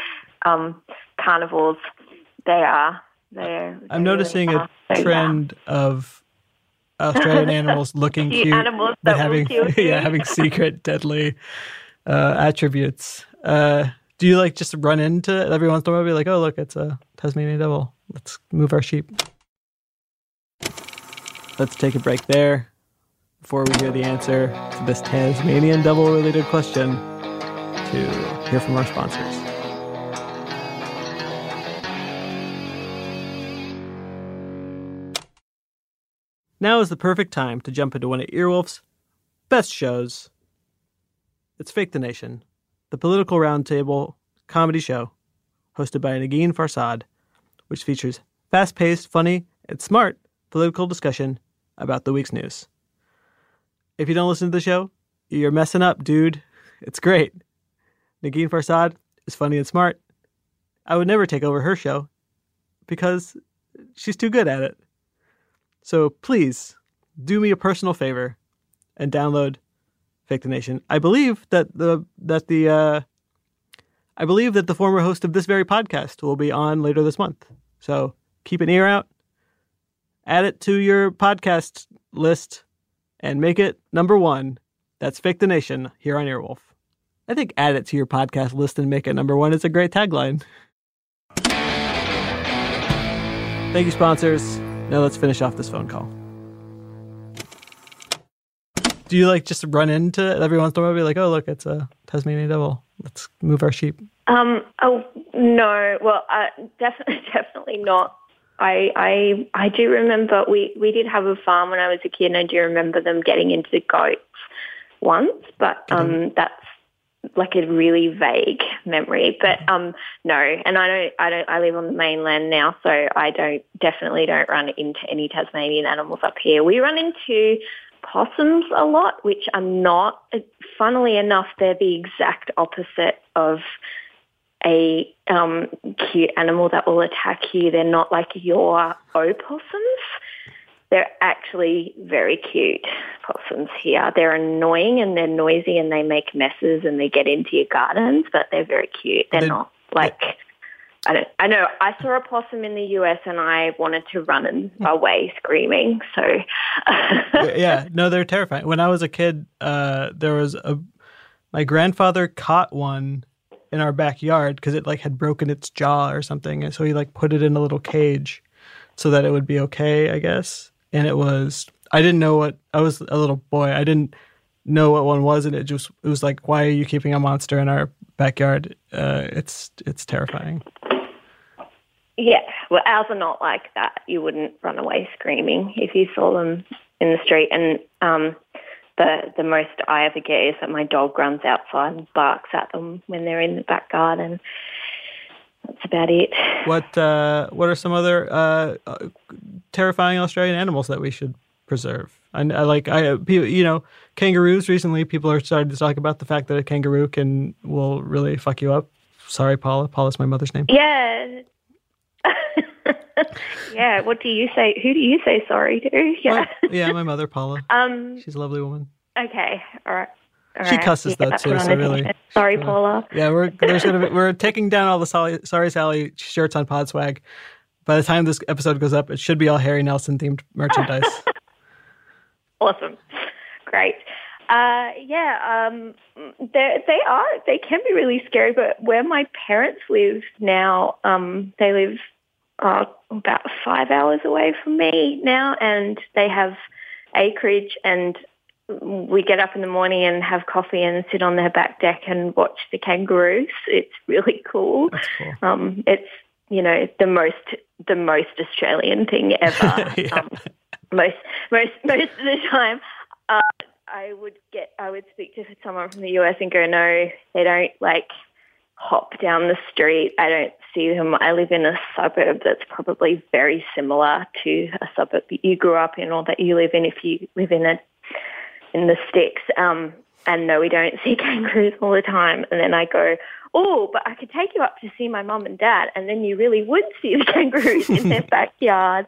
um, carnivores. They are. They're. I'm noticing a trend of Australian [laughs] animals looking Cute cute, animals but having [laughs] you. yeah having secret deadly uh, attributes. Uh, do you like just run into it every once in a while? Be like, oh look, it's a Tasmanian devil. Let's move our sheep. Let's take a break there before we hear the answer to this Tasmanian devil related question. To hear from our sponsors. Now is the perfect time to jump into one of Earwolf's best shows. It's Fake the Nation, the political roundtable comedy show hosted by Negin Farsad, which features fast paced, funny, and smart political discussion about the week's news. If you don't listen to the show, you're messing up, dude. It's great. Negin Farsad is funny and smart. I would never take over her show because she's too good at it. So please do me a personal favor and download Fake the Nation. I believe that the that the uh, I believe that the former host of this very podcast will be on later this month. So keep an ear out, add it to your podcast list, and make it number one. That's Fake the Nation here on Earwolf. I think add it to your podcast list and make it number one is a great tagline. Thank you, sponsors. Now let's finish off this phone call. Do you like just run into it every once in a while? Be like, oh look, it's a Tasmanian devil. Let's move our sheep. Um. Oh no. Well, uh, definitely, [laughs] definitely not. I I I do remember we we did have a farm when I was a kid, and I do remember them getting into goats once, but um, that's like a really vague memory. But um, no, and I don't I don't I live on the mainland now, so I don't definitely don't run into any Tasmanian animals up here. We run into possums a lot, which are not, funnily enough, they're the exact opposite of a um, cute animal that will attack you. They're not like your opossums. They're actually very cute possums here. They're annoying and they're noisy and they make messes and they get into your gardens, but they're very cute. They're They- not like I don't. I know. I saw a possum in the US and I wanted to run and away screaming. So yeah, [laughs] no, they're terrifying. When I was a kid, uh, there was a my grandfather caught one in our backyard because it like had broken its jaw or something, and so he like put it in a little cage so that it would be okay, I guess. And it was I didn't know what I was a little boy. I didn't know what one was, and it just it was like, why are you keeping a monster in our backyard? Uh, it's it's terrifying. yeah, well, ours are not like that. You wouldn't run away screaming if you saw them in the street. And um, the the most I ever get is that my dog runs outside and barks at them when they're in the back garden. That's about it. What uh, what are some other uh, uh, terrifying Australian animals that we should preserve? I, I like I you know kangaroos. Recently, people are starting to talk about the fact that a kangaroo can will really fuck you up. Sorry, Paula. Paula's my mother's name. Yeah. [laughs] yeah. What do you say? Who do you say sorry to? Yeah. My- yeah, my mother, Paula. [laughs] Um. She's a lovely woman. Okay. All right. All She right. cusses, though, too, so really- attention. Sorry, she's, Paula. Yeah, we're there's gonna be, we're taking down all the Sally, sorry Sally shirts on Podswag. By the time this episode goes up, it should be all Harry Nelson themed merchandise. [laughs] Awesome. Great. Uh, yeah, um, they they are they can be really scary. But where my parents live now, um, they live uh, about five hours away from me now, and they have acreage. And we get up in the morning and have coffee and sit on their back deck and watch the kangaroos. [laughs] It's really cool. Cool. Um, it's you know the most the most Australian thing ever. [laughs] Yeah. um, most most most of the time, uh, I would get I would speak to someone from the US and go, no, they don't like hop down the street. I don't see them. I live in a suburb that's probably very similar to a suburb that you grew up in or that you live in if you live in a in the sticks. Um, and no, we don't see [laughs] kangaroos all the time. And then I go, oh, but I could take you up to see my mum and dad, and then you really would see the [laughs] kangaroos in their [laughs] backyard.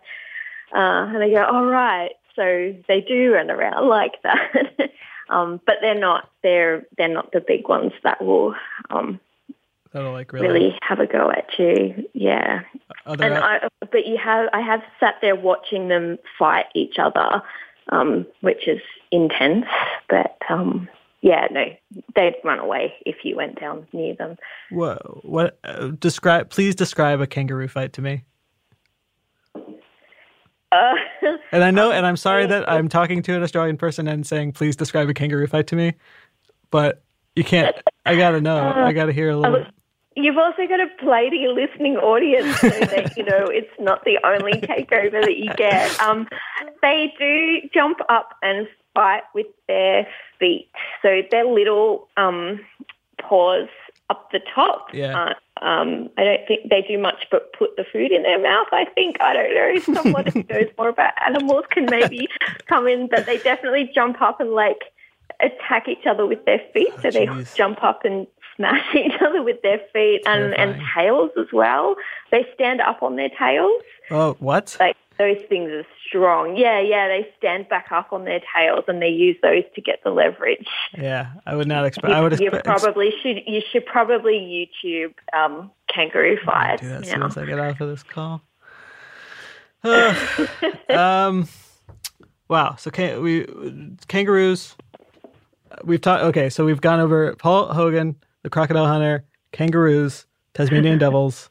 Uh, and they go, all right. So they do run around like that. um, but they're not. They're they're not the big ones that will um, That'll like really. really have a go at you. Yeah. And I, but you have, I have sat there watching them fight each other, um, which is intense. But um, yeah, no, they'd run away if you went down near them. What? What? Uh, describe. Please describe a kangaroo fight to me. Uh, And I know, and I'm [laughs] sorry that I'm talking to an Australian person and saying, "Please describe a kangaroo fight to me," but you can't. I gotta know. I gotta hear a little. You've also got to play to your listening audience so that [laughs] you know it's not the only takeover that you get. Um, they do jump up and fight with their feet, so their little um, paws up the top. Yeah. aren't, um, I don't think they do much but put the food in their mouth. I think I don't know. Someone who [laughs] knows more about animals can maybe come in, but they definitely jump up and like attack each other with their feet. so they jump up and smash [laughs] each other with their feet and, and tails as well. They stand up on their tails. Oh, what? Like those things are strong. Yeah, yeah. They stand back up on their tails and they use those to get the leverage. Yeah, I would not expect. I would you probably should. You should probably YouTube um, kangaroo fight. do that as soon now. as I get off of this call. [laughs] um, wow. So can we kangaroos? We've talked. Okay, so we've gone over Paul Hogan, the crocodile hunter, kangaroos, Tasmanian [laughs] devils.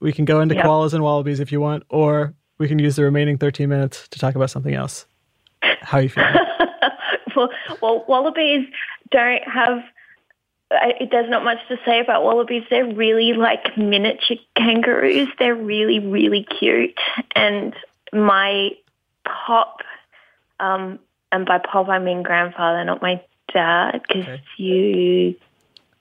We can go into Yep. koalas and wallabies if you want, or we can use the remaining 13 minutes to talk about something else. How are you feeling? [laughs] well, well, wallabies don't have. I- There's not much to say about wallabies. They're really like miniature kangaroos. They're really, really cute. And my pop, um, and by pop I mean grandfather, not my dad, because Okay. you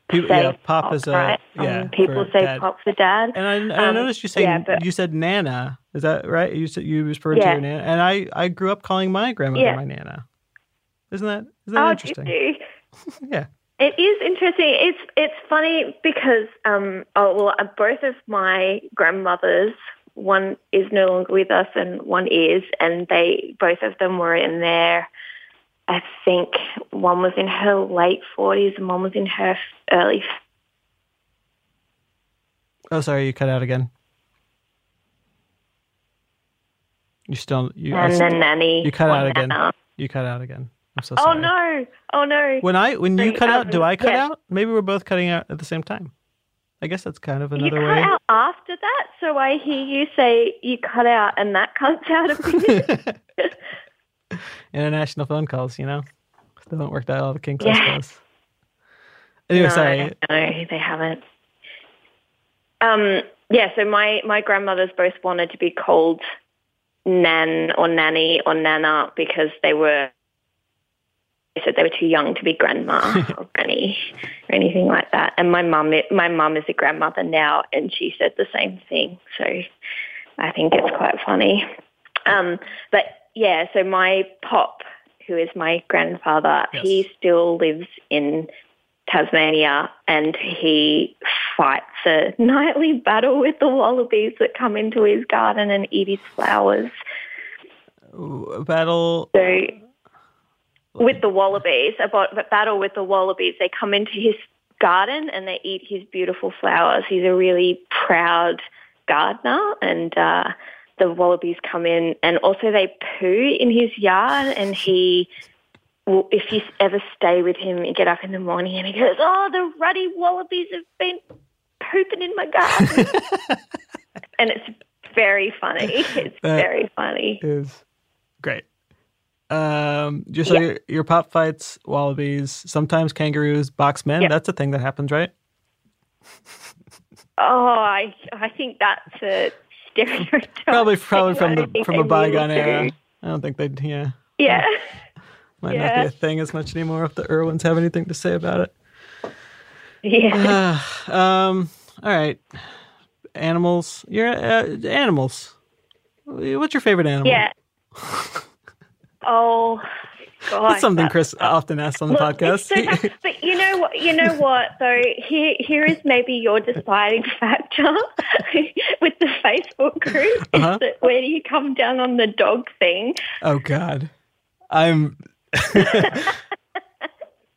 People, yeah, pop is a right? yeah. Um, people say dad. pop for dad. And I, and I Um, noticed you say yeah, but- you said nana. Is that right? You said you referred to your nana, and I I grew up calling my grandmother Yeah. my nana. Isn't that isn't that oh, interesting? [laughs] Yeah. It is interesting. It's it's funny because um oh well uh, both of my grandmothers one is no longer with us and one is and they both of them were in their I think one was in her late forties and one was in her early Oh, sorry, you cut out again. You still you and then nanny. you cut out again. nana. you cut out again. I'm so sorry. Oh no! Oh no! When I when you cut out, do um, I cut yeah. out? Maybe we're both cutting out at the same time. I guess that's kind of you another cut way. out after that, so I hear you say you cut out, and that cuts out a bit. [laughs] [laughs] International phone calls, you know, still haven't worked out all the kinks. Yeah. I suppose. Anyway, no, sorry. No, they haven't. Um, yeah, so my, my grandmothers both wanted to be called Nan or Nanny or Nana because they were they said they were too young to be grandma [laughs] or granny or anything like that. And my mum my mum is a grandmother now and she said the same thing. So I think it's quite funny. Um, but yeah, so my pop, who is my grandfather, Yes. he still lives in Tasmania and he fights a [laughs] nightly battle with the wallabies that come into his garden and eat his flowers. Ooh, Battle. So with the wallabies, a battle with the wallabies, they come into his garden and they eat his beautiful flowers. He's a really proud gardener and uh, the wallabies come in and also they poo in his yard and he well, if you ever stay with him, you get up in the morning and he goes, "Oh, the ruddy wallabies have been pooping in my garden," [laughs] and it's very funny. It's That- very funny. is great. Um, just so your, your pop fights, wallabies, sometimes kangaroos, boxmen. Yeah. That's a thing that happens, right? [laughs] Oh, I I think that's a stereotype. [laughs] Probably, probably from the from a bygone really era. do. I don't think they'd. Yeah, Yeah. [laughs] might not be a thing as much anymore if the Irwins have anything to say about it. Yeah. [sighs] um. All right. Animals. You're uh, animals. What's your favorite animal? Yeah. [laughs] Oh, God. That's something Chris often asks on the podcast. so [laughs] but you know what? You know what? So here, here is maybe your deciding [laughs] factor [laughs] with the Facebook group. Is Uh-huh. that where do you come down on the dog thing? oh God, I'm.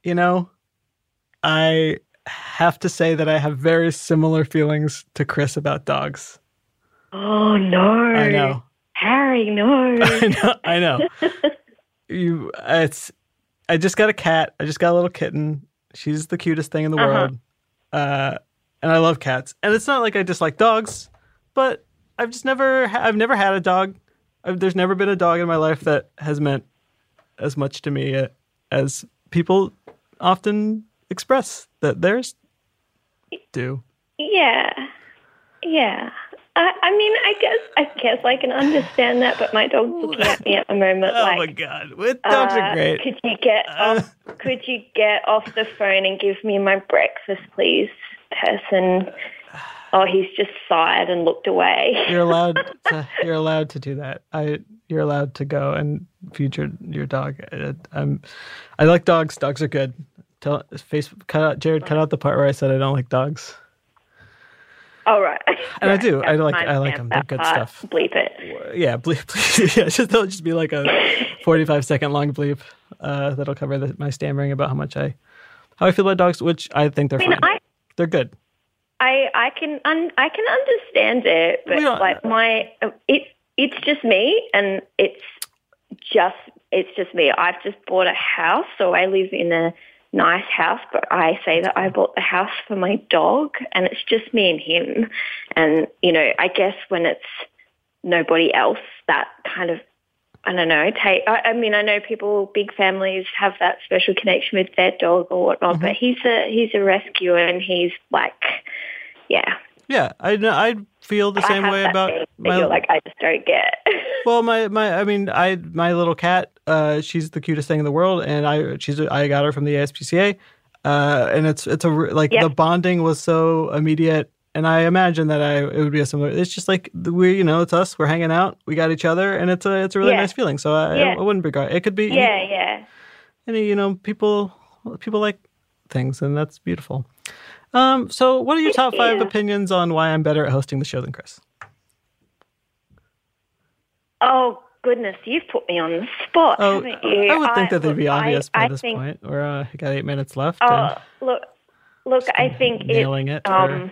you know, I have to say that I have very similar feelings to Chris about dogs. Oh no, I know. Harry, no. I know. I know. You. It's. I just got a cat. I just got a little kitten. She's the cutest thing in the Uh-huh. world. Uh, and I love cats. And it's not like I dislike dogs, but I've just never. ha- I've never had a dog. I've, there's never been a dog in my life that has meant as much to me uh, as people often express that theirs do. Yeah, yeah. I, I mean, I guess I guess I can understand that, but my dog's looking at me at the moment Oh like. my god, With- dogs uh, are great. Could you get off? Could you get off the phone and give me my breakfast, please, person? Oh, he's just sighed and looked away. You're allowed. [laughs] To, you're allowed to do that. I. You're allowed to go and feed your dog. Uh, I'm. I like dogs. Dogs are good. Tell face cut out Jared. Cut out the part where I said I don't like dogs. All right. And I do. I like- I like them. They're good part. stuff. Bleep it. Yeah, bleep. [laughs] Please. Yeah, just they'll just be like a [laughs] 45 second long bleep. Uh, that'll cover the, my stammering about how much I, how I feel about dogs, which I think they're I mean, fine. I they're good. I I can un, I can understand it, but like my it it's just me, and it's just it's just me. I've just bought a house, so I live in a nice house, but I say that I bought the house for my dog, and it's just me and him. And you know, I guess when it's nobody else, that kind of I don't know. Take. I, I mean, I know people, big families, have that special connection with their dog or whatnot. Mm-hmm. But he's a he's a rescuer, and he's like, yeah. Yeah, I. I feel the I same way about thing my. you're like, I just don't get. [laughs] well, my my. I mean, I my little cat. Uh, she's the cutest thing in the world, and I she's I got her from the ASPCA. Uh, and it's it's a like Yep. the bonding was so immediate, and I imagine that I it would be a similar. It's just like we, you know, it's us. We're hanging out. We got each other, and it's a it's a really Yeah. nice feeling. So I, Yeah. I wouldn't regard it. Could be yeah, yeah. any you know people people like things and that's beautiful um so what are your top five Yeah. opinions on why i'm better at hosting the show than chris Oh goodness, you've put me on the spot, oh haven't you? i would think that they'd look, be obvious I, by I this think, point we're uh got eight minutes left Oh, look, look, I think nailing it. it Um,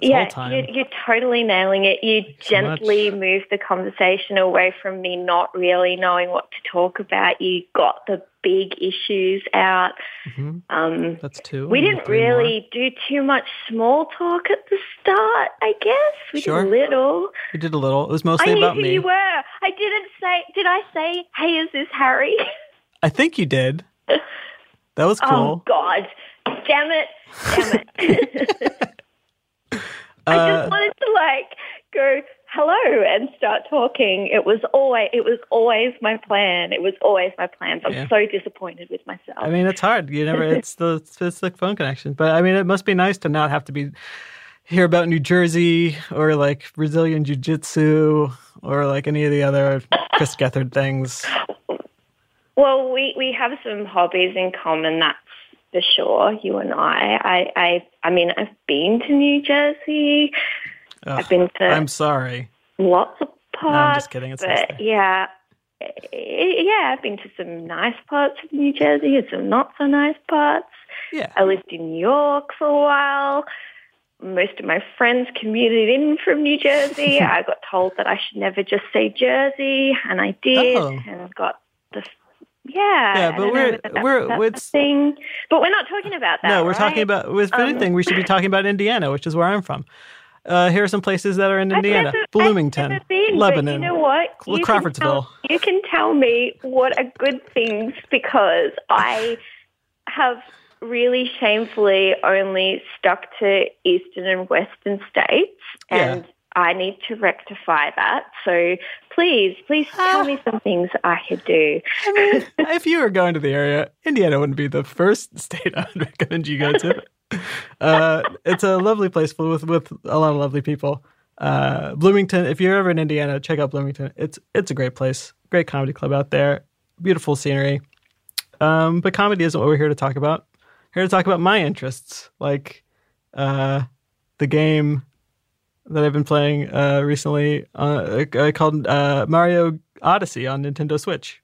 yeah, time. you, you're totally nailing it. You so much. gently move the conversation away from me not really knowing what to talk about. You got the big issues out. Mhm. Um, that's two we didn't three more. really do too much small talk at the start, I guess. We Sure. did a little. we did a little it was mostly I about me you were. I didn't say. Did I say, "Hey, is this Harry"? i think you did [laughs] that was Oh cool God! Damn it! Damn it! [laughs] I Uh, just wanted to like go hello and start talking. It was always it was always my plan. It was always my plan. I'm Yeah. so disappointed with myself. I mean, it's hard. You never. [laughs] It's the it's, the phone connection. But I mean, it must be nice to not have to be hear about New Jersey or like Brazilian Jiu Jitsu or like any of the other Chris Gethard things. well, we we have some hobbies in common. That's for sure. You and I. I I I mean, I've been to New Jersey. Ugh, I've been to I'm sorry. lots of parts. No, I'm just kidding. It's but yeah, yeah, I've been to some nice parts of New Jersey and some not so nice parts. Yeah. I lived in New York for a while. Most of my friends commuted in from New Jersey. [laughs] I got told that I should never just say Jersey, and I did, Oh. and got the yeah. Yeah, but we're- we're- that's it's- thing. But we're not talking about that. No, we're right? talking about with Um, anything. We should be talking about Indiana, which is where I'm from. Uh, here are some places that are in Indiana: never- Bloomington, been, Lebanon. You know what? You can Crawfordsville. tell- You can tell me what are good things because I have really shamefully only stuck to eastern and western states, Yeah. and I need to rectify that. So please, please tell me some things I could do. I mean, [laughs] if you were going to the area, Indiana wouldn't be the first [laughs] state I would recommend you go to. [laughs] Uh, it's a lovely place with with a lot of lovely people. Uh, Bloomington. If you're ever in Indiana, check out Bloomington. It's it's a great place. Great comedy club out there. Beautiful scenery. Um, but comedy isn't what we're here to talk about. Here to talk about my interests, like uh, the game that I've been playing uh, recently uh, uh, called uh, Mario Odyssey on Nintendo Switch.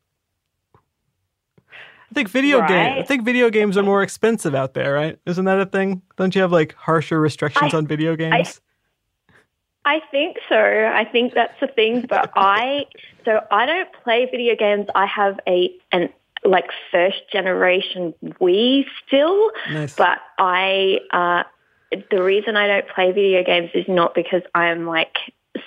I think video game. I think video games are more expensive out there, right? Isn't that a thing? Don't you have like harsher restrictions I- on video games? I think so. I think that's the thing. But [laughs] I, so I don't play video games. I have a an like first generation Wii still, nice. but I. Uh, the reason I don't play video games is not because I'm like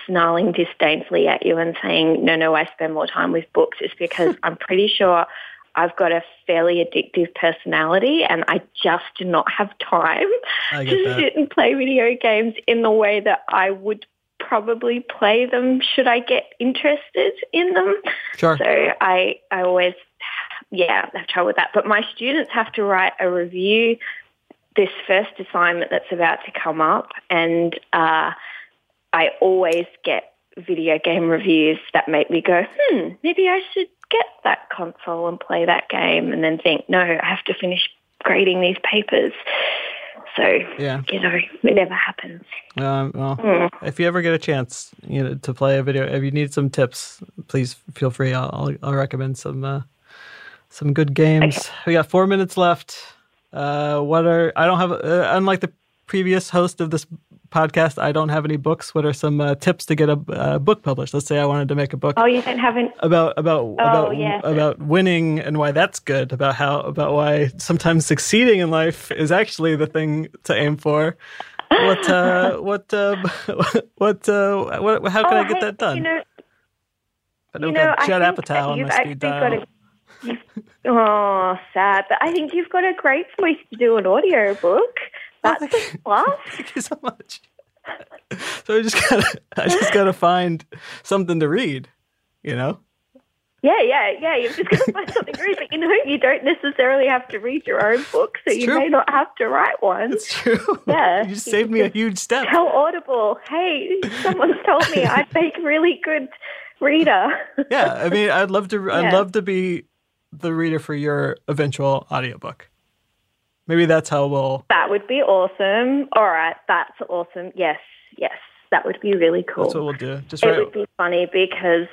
snarling disdainfully at you and saying no, no, I spend more time with books. It's because [laughs] I'm pretty sure. I've got a fairly addictive personality and I just do not have time to that. sit and play video games in the way that I would probably play them should I get interested in them. Sure. So I, I always, yeah, have trouble with that. But my students have to write a review this first assignment that's about to come up, and uh, I always get video game reviews that make me go, hmm, maybe I should get that console and play that game, and then think, no, I have to finish grading these papers. So, Yeah. you know, it never happens. Um, well, Hmm. if you ever get a chance, you know, to play a video, if you need some tips, please feel free. I'll I'll, recommend some uh, some good games. We got four minutes left. Uh, what are I don't have uh, unlike the previous host of this podcast, I don't have any books. What are some uh, tips to get a uh, book published? Let's say I wanted to make a book Oh, you don't have an. about about about yeah. about winning and why that's good. About how about why sometimes succeeding in life is actually the thing to aim for. What uh, [laughs] what uh, [laughs] what uh, what how can oh, I get hey, that done? You know, I don't you know, got Judd think Apatow on my speed got dial. [laughs] oh, sad. But I think you've got a great voice to do an audio book. That's thank a plus. [laughs] Thank you so much. [laughs] So I just gotta, I just gotta find something to read, you know. Yeah, yeah, yeah. You've just got to find something to read. But you know, you don't necessarily have to read your own book, so you true. may not have to write one. It's true. Yeah. you just saved me a huge step. Tell Audible, hey, someone's told me I make a really good reader. Yeah, I mean, I'd love to. I'd Yeah. love to be the reader for your eventual audiobook. Maybe that's how we'll. that would be awesome. All right, that's awesome. Yes, yes, that would be really cool. That's what we'll do. Just it would be funny because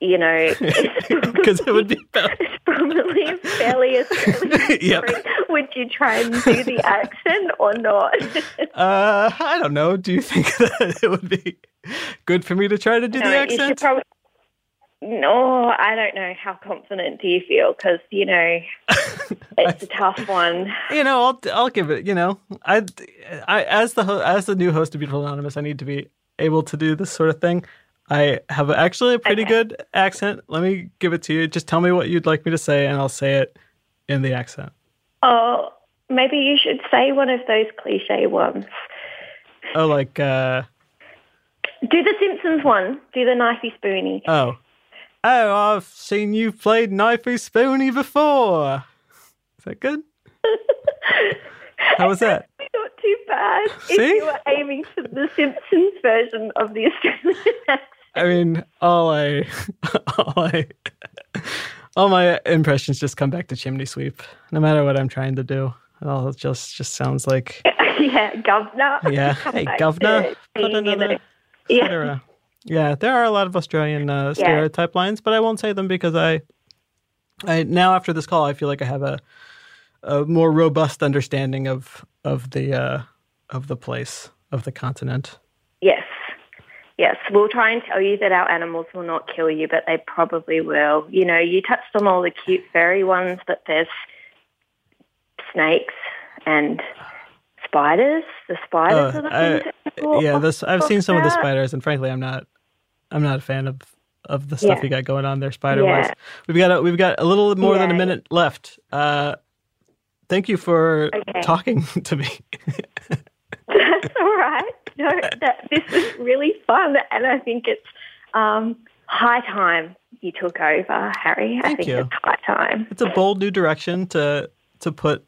you know [laughs] [laughs] because it would be. it's probably fairly [laughs] Australian Yep. Would you try and do the accent or not? Uh, I don't know. Do you think that it would be good for me to try to do the No, you should accent? probably. No, I don't know. How confident do you feel? Because you know [laughs] it's a tough one. you know, I'll I'll give it. You know, I, I as the ho- as the new host of Beautiful Anonymous, I need to be able to do this sort of thing. I have actually a pretty Okay. good accent. Let me give it to you. Just tell me what you'd like me to say, and I'll say it in the accent. Oh, maybe you should say one of those cliche ones. Oh, like uh, Do the Simpsons one. Do the knifey spoony. oh, oh, I've seen you played Knifey Spoony before. Is that good? How was that? [laughs] Not too bad. See? If you were aiming for the Simpsons version of the Australian [laughs] accent. I mean, all I, [laughs] all I, all my impressions just come back to chimney sweep. No matter what I'm trying to do, it all just just sounds like yeah, governor. Yeah. Hey, governor, put being, you another- Yeah. Yeah, there are a lot of Australian uh, stereotype lines, but I won't say them because I, I now after this call, I feel like I have a, a more robust understanding of of the uh, of the place of the continent. Yes. Yes, we'll try and tell you that our animals will not kill you, but they probably will. You know, you touched on all the cute furry ones, but there's snakes and spiders. The spiders Oh, are the I- yeah, this I've seen some of the spiders, and frankly, I'm not I'm not a fan of of the stuff Yeah. you got going on there, spider wise. Yeah. We've got a, we've got a little more than a minute left. Uh, thank you for Okay. talking [laughs] to me. That's [laughs] all right. No, that, this was really fun, and I think it's um, high time you took over, Harry. I Thank think you. it's high time. it's a bold new direction to to put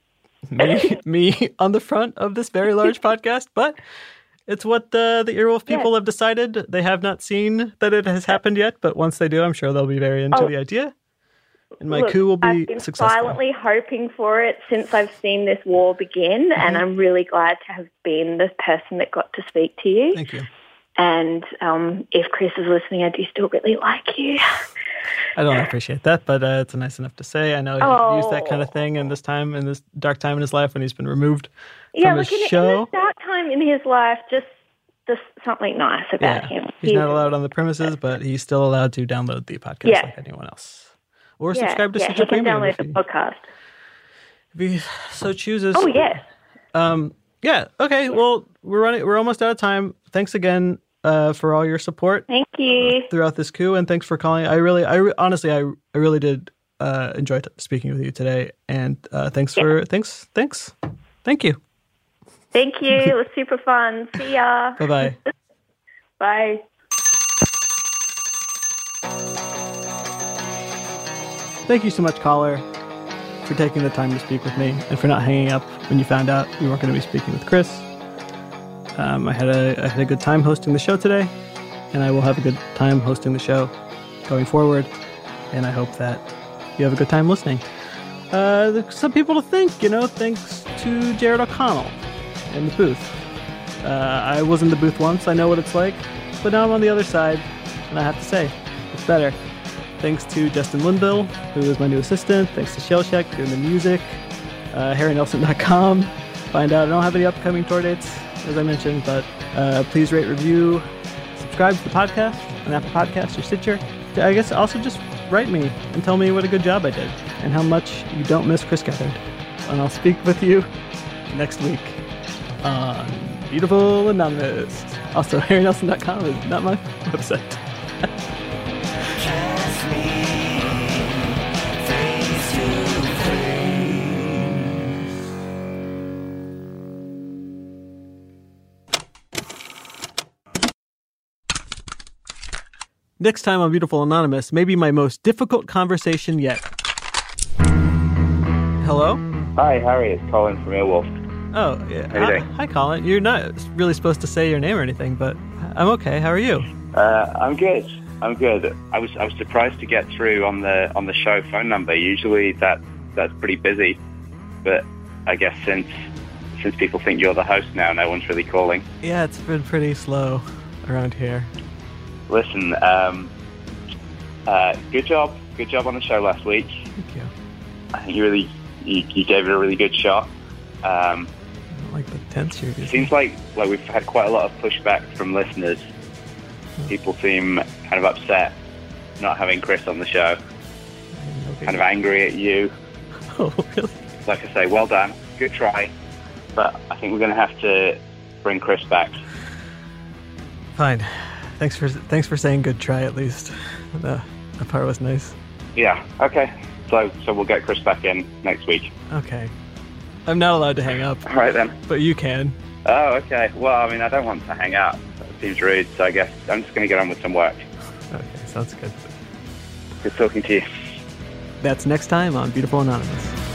me [laughs] me on the front of this very large podcast, but it's what the the Earwolf people have decided. They have not seen that it has happened yet, but once they do, I'm sure they'll be very into Oh. the idea, and my Look, coup will be I've been successful. silently hoping for it since I've seen this war begin, and Mm-hmm. I'm really glad to have been the person that got to speak to you. Thank you. And um, if Chris is listening, I do still really like you. I don't appreciate that, but uh, it's nice enough to say. I know he used that kind of Oh. thing in this time, in this dark time in his life when he's been removed yeah, from look, his in, in show. this dark time in his life, just just something nice about Yeah, him. he's not allowed on the premises, but he's still allowed to download the podcast Yeah. like anyone else, or yeah, subscribe to yeah, Stitcher he can Premium download the he, podcast. if he so chooses. Oh yes. Um, yeah. Okay. Well, we're running. We're almost out of time. Thanks again uh, for all your support Thank you. throughout this coup, and thanks for calling. I really, I re- honestly, I, I really did uh, enjoy t- speaking with you today, and uh, thanks for thanks, thanks, thank you. Thank you. [laughs] It was super fun. See ya. Bye bye. [laughs] Bye. Thank you so much, caller, for taking the time to speak with me and for not hanging up when you found out you weren't going to be speaking with Chris. Um, I had a I had a good time hosting the show today, and I will have a good time hosting the show going forward. And I hope that you have a good time listening. Uh, some people to thank, you know, thanks to Jared O'Connell in the booth. Uh, I was in the booth once, I know what it's like, but now I'm on the other side, and I have to say, it's better. Thanks to Justin Linville, who is my new assistant. Thanks to Shellshag doing the music. Uh, HarryNelson.com. Find out I don't have any upcoming tour dates. As I mentioned, but uh, please rate, review, subscribe to the podcast on Apple Podcasts or Stitcher. I guess also just write me and tell me what a good job I did and how much you don't miss Chris Gethard. And I'll speak with you next week on Beautiful Anonymous. Also, [laughs] HarryNelson.com is not my website. [laughs] Next time on Beautiful Anonymous, maybe my most difficult conversation yet. Hello? Hi, Harry. It's Colin from Earwolf. Oh, yeah. Hi, hi, Colin. You're not really supposed to say your name or anything, but I'm okay. How are you? Uh, I'm good. I'm good. I was I was surprised to get through on the on the show phone number. Usually that that's pretty busy, but I guess since since people think you're the host now, no one's really calling. Yeah, it's been pretty slow around here. Listen, um, uh, good job, good job on the show last week. Thank you. I think you really you, you gave it a really good shot. Um, I don't like the tense you're it seems like like we've had quite a lot of pushback from listeners. People seem kind of upset not having Chris on the show. Okay. kind of angry at you. Oh, [laughs] really? Like I say, well done, good try. But I think we're going to have to bring Chris back. Fine. Thanks for thanks for saying good try at least. The, that part was nice. Yeah, okay. So so we'll get Chris back in next week. Okay. I'm not allowed to hang up, All right then. but you can. Oh, okay. Well, I mean, I don't want to hang out. That seems rude. So I guess I'm just going to get on with some work. Okay, sounds good. Good talking to you. That's next time on Beautiful Anonymous.